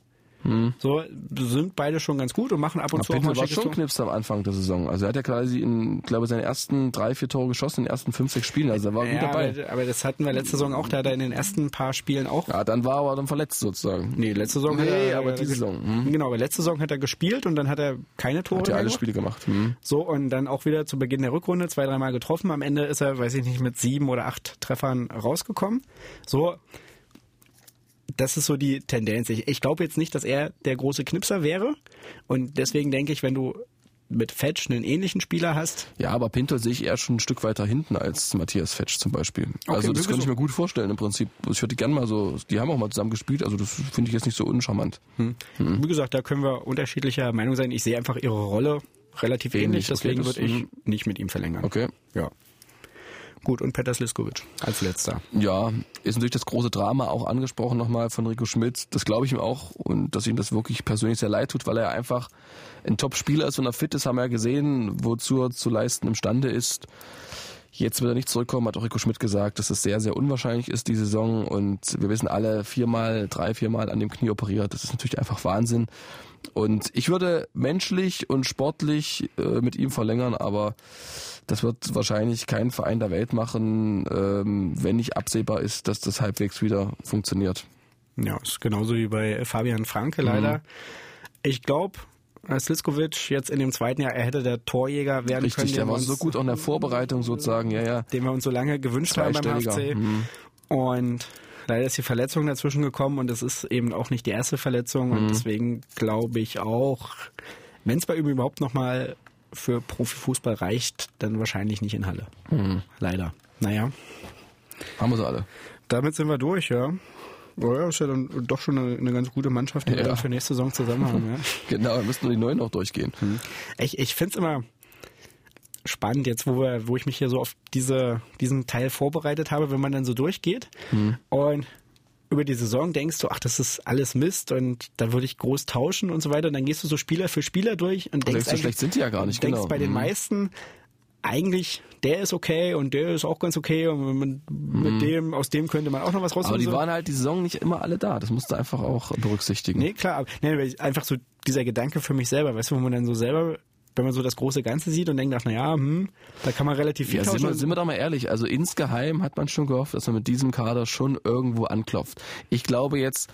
Speaker 2: So sind beide schon ganz gut und machen ab und zu auch
Speaker 3: Pinto
Speaker 2: mal
Speaker 3: war schon. Knips am Anfang der Saison. Also er hat ja quasi in, glaube seine ersten drei, vier Tore geschossen in den ersten fünf, sechs Spielen. Also er war gut
Speaker 2: Ja,
Speaker 3: dabei.
Speaker 2: aber, aber das hatten wir letzte Saison auch, da hat er in den ersten paar Spielen auch
Speaker 3: Ja, dann war er aber dann verletzt sozusagen.
Speaker 2: Nee, letzte Saison hat
Speaker 3: Nee,
Speaker 2: er.
Speaker 3: aber diese Saison, hm.
Speaker 2: Genau, aber letzte Saison hat er gespielt und dann hat er keine Tore
Speaker 3: Hat
Speaker 2: mehr
Speaker 3: alle
Speaker 2: gemacht.
Speaker 3: Spiele gemacht. Hm.
Speaker 2: So, und dann auch wieder zu Beginn der Rückrunde zwei, dreimal getroffen. Am Ende ist er, weiß ich nicht, mit sieben oder acht Treffern rausgekommen. So, das ist so die Tendenz. Ich, ich glaube jetzt nicht, dass er der große Knipser wäre. Und deswegen denke ich, wenn du mit Fetch einen ähnlichen Spieler hast,
Speaker 3: Ja, aber Pinto sehe ich eher schon ein Stück weiter hinten als Matthias Fetsch zum Beispiel. also das könnte ich mir gut vorstellen im Prinzip. Ich würde gerne mal so, die haben auch mal zusammen gespielt, also das finde ich jetzt nicht so uncharmant.
Speaker 2: wie gesagt, da können wir unterschiedlicher Meinung sein. Ich sehe einfach ihre Rolle relativ ähnlich,
Speaker 3: Ähnlich, okay,
Speaker 2: deswegen
Speaker 3: das-
Speaker 2: würde ich
Speaker 3: mhm.
Speaker 2: nicht mit ihm verlängern.
Speaker 3: Okay.
Speaker 2: Ja. Gut, und Peter Sliskovic als letzter.
Speaker 3: Ja, ist natürlich das große Drama auch angesprochen nochmal von Rico Schmidt. Das glaube ich ihm auch und dass ihm das wirklich persönlich sehr leid tut, weil er einfach ein Top-Spieler ist, wenn er fit ist, haben wir ja gesehen, wozu er zu leisten imstande ist. Jetzt wird er nicht zurückkommen, hat auch Rico Schmidt gesagt, dass es sehr, sehr unwahrscheinlich ist, die Saison. Und wir wissen alle, viermal, drei, viermal an dem Knie operiert. Das ist natürlich einfach Wahnsinn. Und ich würde menschlich und sportlich äh, mit ihm verlängern, aber das wird wahrscheinlich kein Verein der Welt machen, ähm, wenn nicht absehbar ist, dass das halbwegs wieder funktioniert.
Speaker 2: Ja, ist genauso wie bei Fabian Franke leider.
Speaker 3: Mhm.
Speaker 2: Ich glaube, Sliskovic jetzt in dem zweiten Jahr, er hätte der Torjäger werden
Speaker 3: Richtig,
Speaker 2: können,
Speaker 3: der
Speaker 2: den wir
Speaker 3: war so gut auch in der Vorbereitung sozusagen, ja, ja.
Speaker 2: den wir uns so lange gewünscht haben beim. HFC.
Speaker 3: Mhm.
Speaker 2: Und leider ist die Verletzung dazwischen gekommen und es ist eben auch nicht die erste Verletzung
Speaker 3: Mhm.
Speaker 2: und deswegen glaube ich auch, wenn es bei ihm überhaupt nochmal für Profifußball reicht, dann wahrscheinlich nicht in Halle.
Speaker 3: Mhm.
Speaker 2: Leider. Naja.
Speaker 3: Haben wir sie alle.
Speaker 2: Damit sind wir durch, ja. Oh ja, ist ja dann doch schon eine, eine ganz gute Mannschaft, die wir
Speaker 3: Ja.
Speaker 2: dann für nächste Saison zusammen haben. Ja.
Speaker 3: Genau, wir müssen nur die neuen noch durchgehen.
Speaker 2: Ich, ich finde es immer spannend, jetzt wo, wir, wo ich mich hier so auf diese, diesen Teil vorbereitet habe, wenn man dann so durchgeht und über die Saison denkst du, ach, das ist alles Mist und da würde ich groß tauschen und so weiter. Und dann gehst du so Spieler für Spieler durch und denkst,
Speaker 3: so schlecht sind die ja gar nicht,
Speaker 2: denkst
Speaker 3: genau.
Speaker 2: bei den
Speaker 3: Mhm.
Speaker 2: meisten eigentlich, der ist okay und der ist auch ganz okay und mit, mit dem, aus dem könnte man auch noch was rausholen.
Speaker 3: Mhm. Aber die
Speaker 2: so.
Speaker 3: waren halt die Saison nicht immer alle da. Das musst du einfach auch berücksichtigen.
Speaker 2: Nee, klar, aber nee, einfach so dieser Gedanke für mich selber, weißt du, wo man dann so selber, wenn man so das große Ganze sieht und denkt, ach, na ja, hm, da kann man relativ viel
Speaker 3: Ja, sind
Speaker 2: tauschen.
Speaker 3: wir, sind wir doch mal ehrlich, also insgeheim hat man schon gehofft, dass man mit diesem Kader schon irgendwo anklopft. Ich glaube jetzt,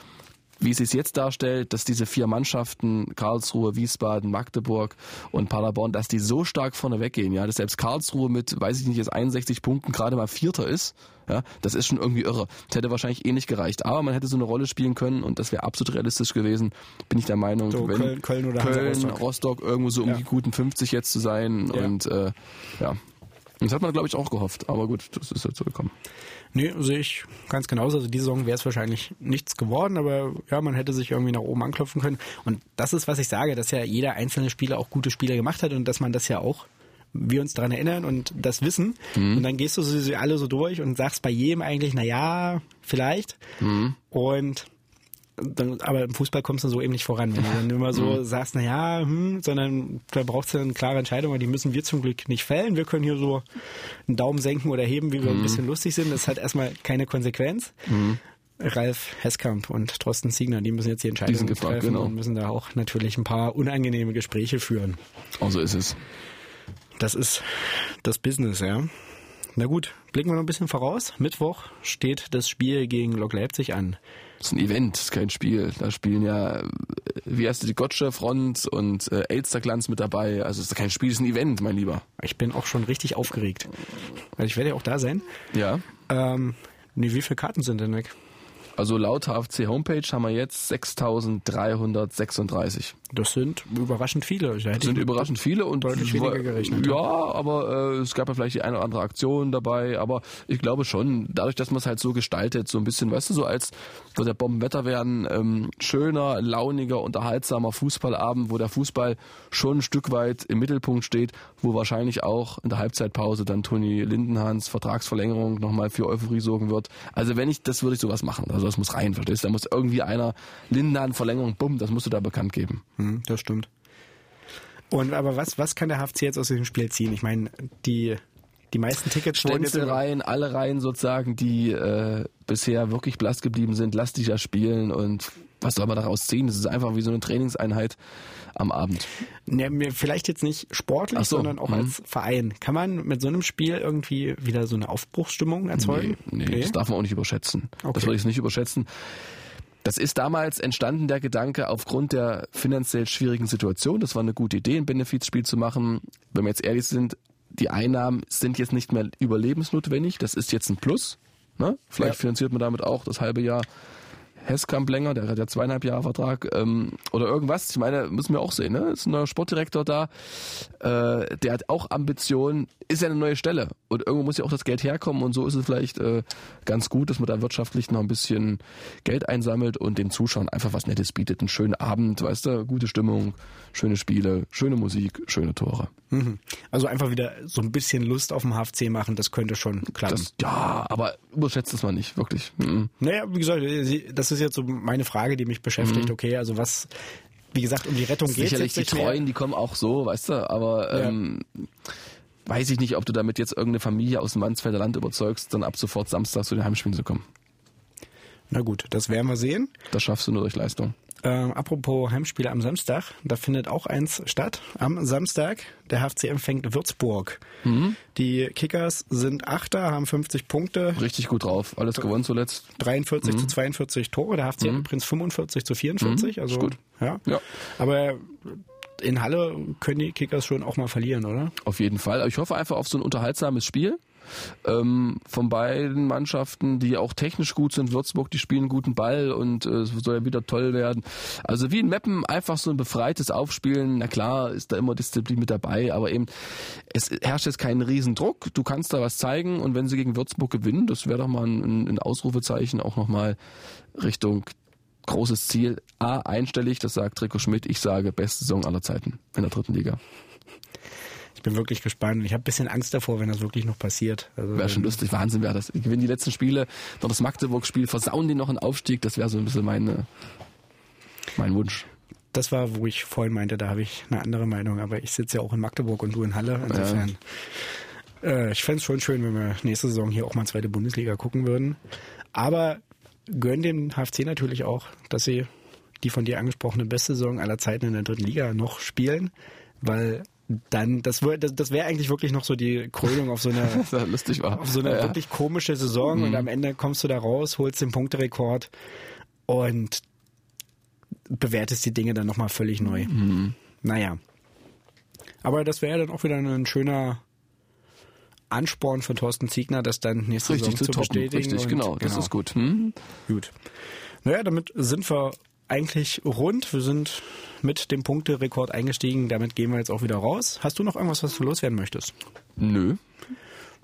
Speaker 3: wie es sich jetzt darstellt, dass diese vier Mannschaften, Karlsruhe, Wiesbaden, Magdeburg und Paderborn, dass die so stark vorne weggehen, ja, dass selbst Karlsruhe mit, weiß ich nicht, jetzt 61 Punkten gerade mal Vierter ist, ja, das ist schon irgendwie irre. Das hätte wahrscheinlich eh nicht gereicht. Aber man hätte so eine Rolle spielen können und das wäre absolut realistisch gewesen, bin ich der Meinung.
Speaker 2: So,
Speaker 3: wenn
Speaker 2: Köln- Köln oder
Speaker 3: Köln,
Speaker 2: Rostock.
Speaker 3: Rostock irgendwo so um
Speaker 2: Ja.
Speaker 3: die guten 50 jetzt zu sein
Speaker 2: Ja.
Speaker 3: und äh, ja. Das hat man, glaube ich, auch gehofft. Aber gut, das ist jetzt so gekommen.
Speaker 2: Nee, sehe ich ganz genauso. Also die Saison wäre es wahrscheinlich nichts geworden, aber ja, man hätte sich irgendwie nach oben anklopfen können. Und das ist, was ich sage, dass ja jeder einzelne Spieler auch gute Spiele gemacht hat und dass man das ja auch, wir uns daran erinnern und das wissen. Und dann gehst du sie alle so durch und sagst bei jedem eigentlich, na ja, vielleicht. Und dann, aber im Fußball kommst du so eben nicht voran, wenn du dann immer so sagst, na ja, hm, sondern da brauchst du eine klare Entscheidung, aber die müssen wir zum Glück nicht fällen. Wir können hier so einen Daumen senken oder heben, wie wir ein bisschen lustig sind. Das hat erstmal keine Konsequenz. Ralf Heskamp und Thorsten Siegner, die müssen jetzt die Entscheidung
Speaker 3: gefragt,
Speaker 2: treffen
Speaker 3: genau.
Speaker 2: und müssen da auch natürlich ein paar unangenehme Gespräche führen.
Speaker 3: Auch so ist es.
Speaker 2: Das ist das Business, ja. Na gut, blicken wir noch ein bisschen voraus. Mittwoch steht das Spiel gegen Lok Leipzig an.
Speaker 3: Das ist ein Event, das ist kein Spiel. Da spielen ja, äh, wie heißt die, Gottsche Front und äh, Elsterglanz mit dabei. Also es ist kein Spiel, es ist ein Event, mein Lieber.
Speaker 2: Ich bin auch schon richtig aufgeregt. Weil ich werde ja auch da sein.
Speaker 3: Ja.
Speaker 2: Ähm, nee, wie viele Karten sind denn weg?
Speaker 3: Also laut HFC Homepage haben wir jetzt 6.336.
Speaker 2: Das sind überraschend viele.
Speaker 3: Das sind überraschend viele und
Speaker 2: deutlich weniger gerechnet.
Speaker 3: Ja, aber äh, es gab ja vielleicht die eine oder andere Aktion dabei, aber ich glaube schon, dadurch, dass man es halt so gestaltet, so ein bisschen, weißt du, so als wird der Bombenwetter werden, ähm, schöner, launiger, unterhaltsamer Fußballabend, wo der Fußball schon ein Stück weit im Mittelpunkt steht, wo wahrscheinlich auch in der Halbzeitpause dann Toni Lindenhans Vertragsverlängerung nochmal für Euphorie sorgen wird. Also wenn ich, das würde ich sowas machen. Also das muss rein, verstehst du? Da muss irgendwie einer Lindenhans Verlängerung, bumm, das musst du da bekannt geben.
Speaker 2: Hm, das stimmt. Und aber was, was kann der HFC jetzt aus diesem Spiel ziehen? Ich meine, die, die meisten Tickets wurden jetzt
Speaker 3: Stenzelreihen, alle Reihen sozusagen, die äh, bisher wirklich blass geblieben sind, lass dich ja spielen und was soll man daraus ziehen? Das ist einfach wie so eine Trainingseinheit am Abend.
Speaker 2: Ne, vielleicht jetzt nicht sportlich,
Speaker 3: so,
Speaker 2: sondern auch
Speaker 3: mhm.
Speaker 2: als Verein. Kann man mit so einem Spiel irgendwie wieder so eine Aufbruchsstimmung erzeugen?
Speaker 3: Nee, nee, das darf man auch nicht überschätzen.
Speaker 2: Okay.
Speaker 3: Das würde ich nicht überschätzen. Das ist damals entstanden, der Gedanke, aufgrund der finanziell schwierigen Situation. Das war eine gute Idee, ein Benefizspiel zu machen. Wenn wir jetzt ehrlich sind, die Einnahmen sind jetzt nicht mehr überlebensnotwendig. Das ist jetzt ein Plus. Ne? Vielleicht
Speaker 2: Ja.
Speaker 3: finanziert man damit auch das halbe Jahr Hesskamp länger, der hat ja zweieinhalb Jahre Vertrag ähm, oder irgendwas. Ich meine, müssen wir auch sehen, ne? Ist ein neuer Sportdirektor da, äh, der hat auch Ambitionen, ist ja eine neue Stelle und irgendwo muss ja auch das Geld herkommen und so ist es vielleicht äh, ganz gut, dass man da wirtschaftlich noch ein bisschen Geld einsammelt und den Zuschauern einfach was Nettes bietet. Einen schönen Abend, weißt du, gute Stimmung, schöne Spiele, schöne Musik, schöne Tore.
Speaker 2: Mhm. Also einfach wieder so ein bisschen Lust auf dem HFC machen, das könnte schon klappen.
Speaker 3: Das, ja, aber überschätzt es mal nicht, wirklich. Mhm.
Speaker 2: Naja, wie gesagt, das ist jetzt so meine Frage, die mich beschäftigt. Okay, also was, wie gesagt, um die Rettung geht
Speaker 3: Sicherlich die
Speaker 2: nicht mehr.
Speaker 3: Treuen, die kommen auch so, weißt du, aber
Speaker 2: Ja.
Speaker 3: ähm, weiß ich nicht, ob du damit jetzt irgendeine Familie aus dem Mansfelder Land überzeugst, dann ab sofort Samstag zu den Heimspielen zu kommen.
Speaker 2: Na gut, das werden wir sehen.
Speaker 3: Das schaffst du nur durch Leistung.
Speaker 2: Ähm, apropos Heimspiele am Samstag, da findet auch eins statt. Am Samstag, der HFC empfängt Würzburg.
Speaker 3: Mhm.
Speaker 2: Die Kickers sind Achter, haben 50 Punkte,
Speaker 3: Richtig gut drauf. Alles gewonnen zuletzt.
Speaker 2: 43 zu 42 Tore. Der HFC hat übrigens 45 zu 44. Also,
Speaker 3: Mhm. gut.
Speaker 2: Ja.
Speaker 3: Ja.
Speaker 2: Aber in Halle können die Kickers schon auch mal verlieren, oder?
Speaker 3: Auf jeden Fall. Aber ich hoffe einfach auf so ein unterhaltsames Spiel. Ähm, von beiden Mannschaften, die auch technisch gut sind. Würzburg, die spielen guten Ball und äh, es soll ja wieder toll werden. Also wie in Meppen einfach so ein befreites Aufspielen. Na klar, ist da immer Disziplin mit dabei, aber eben es herrscht jetzt keinen Riesendruck. Du kannst da was zeigen und wenn sie gegen Würzburg gewinnen, das wäre doch mal ein, ein Ausrufezeichen auch nochmal Richtung großes Ziel. A, einstellig, das sagt Trikot Schmidt. Ich sage, beste Saison aller Zeiten in der dritten Liga.
Speaker 2: Ich bin wirklich gespannt. Ich habe ein bisschen Angst davor, wenn das wirklich noch passiert.
Speaker 3: Also wäre schon lustig. Wahnsinn wäre das. Die gewinnen die letzten Spiele, noch das Magdeburg-Spiel, versauen die noch einen Aufstieg. Das wäre so ein bisschen meine, mein Wunsch.
Speaker 2: Das war, wo ich vorhin meinte, da habe ich eine andere Meinung. Aber ich sitze ja auch in Magdeburg und du in Halle. Insofern. Ja. Äh, ich fände es schon schön, wenn wir nächste Saison hier auch mal zweite Bundesliga gucken würden. Aber gönnen dem HFC natürlich auch, dass sie die von dir angesprochene beste Saison aller Zeiten in der dritten Liga noch spielen, weil dann das wäre das, das wäre eigentlich wirklich noch so die Krönung auf so eine
Speaker 3: lustig war.
Speaker 2: auf so eine ja, wirklich komische Saison mhm. und am Ende kommst du da raus, holst den Punkterekord und bewertest die Dinge dann nochmal völlig neu. Mhm. Naja. Aber das wäre dann auch wieder ein schöner Ansporn für Thorsten Ziegner, das dann nächste
Speaker 3: Richtig,
Speaker 2: Saison zu,
Speaker 3: zu bestätigen.
Speaker 2: Richtig,
Speaker 3: und, genau, das genau. ist gut. Hm?
Speaker 2: Gut. Naja, damit sind wir eigentlich rund. Wir sind mit dem Punkterekord eingestiegen. Damit gehen wir jetzt auch wieder raus. Hast du noch irgendwas, was du loswerden möchtest?
Speaker 3: Nö.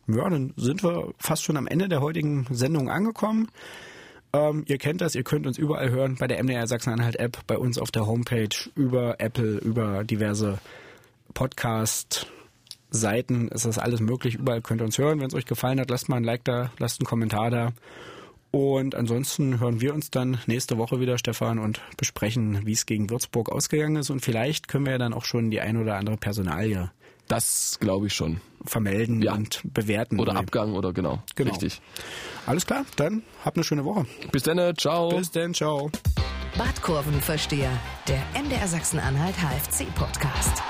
Speaker 2: Ja, dann sind wir fast schon am Ende der heutigen Sendung angekommen. Ähm, ihr kennt das, ihr könnt uns überall hören, bei der MDR Sachsen-Anhalt App, bei uns auf der Homepage, über Apple, über diverse Podcast Seiten ist das alles möglich. Überall könnt ihr uns hören. Wenn es euch gefallen hat, lasst mal ein Like da, lasst einen Kommentar da. Und ansonsten hören wir uns dann nächste Woche wieder, Stefan, und besprechen, wie es gegen Würzburg ausgegangen ist. Und vielleicht können wir ja dann auch schon die ein oder andere Personalie.
Speaker 3: Das glaube ich schon.
Speaker 2: Vermelden ja. und bewerten.
Speaker 3: Oder Abgang oder genau.
Speaker 2: genau.
Speaker 3: Richtig.
Speaker 2: Alles klar, dann habt eine schöne Woche.
Speaker 3: Bis dann, ciao.
Speaker 2: Bis dann, ciao.
Speaker 1: Badkurvenversteher, der MDR Sachsen-Anhalt HFC-Podcast.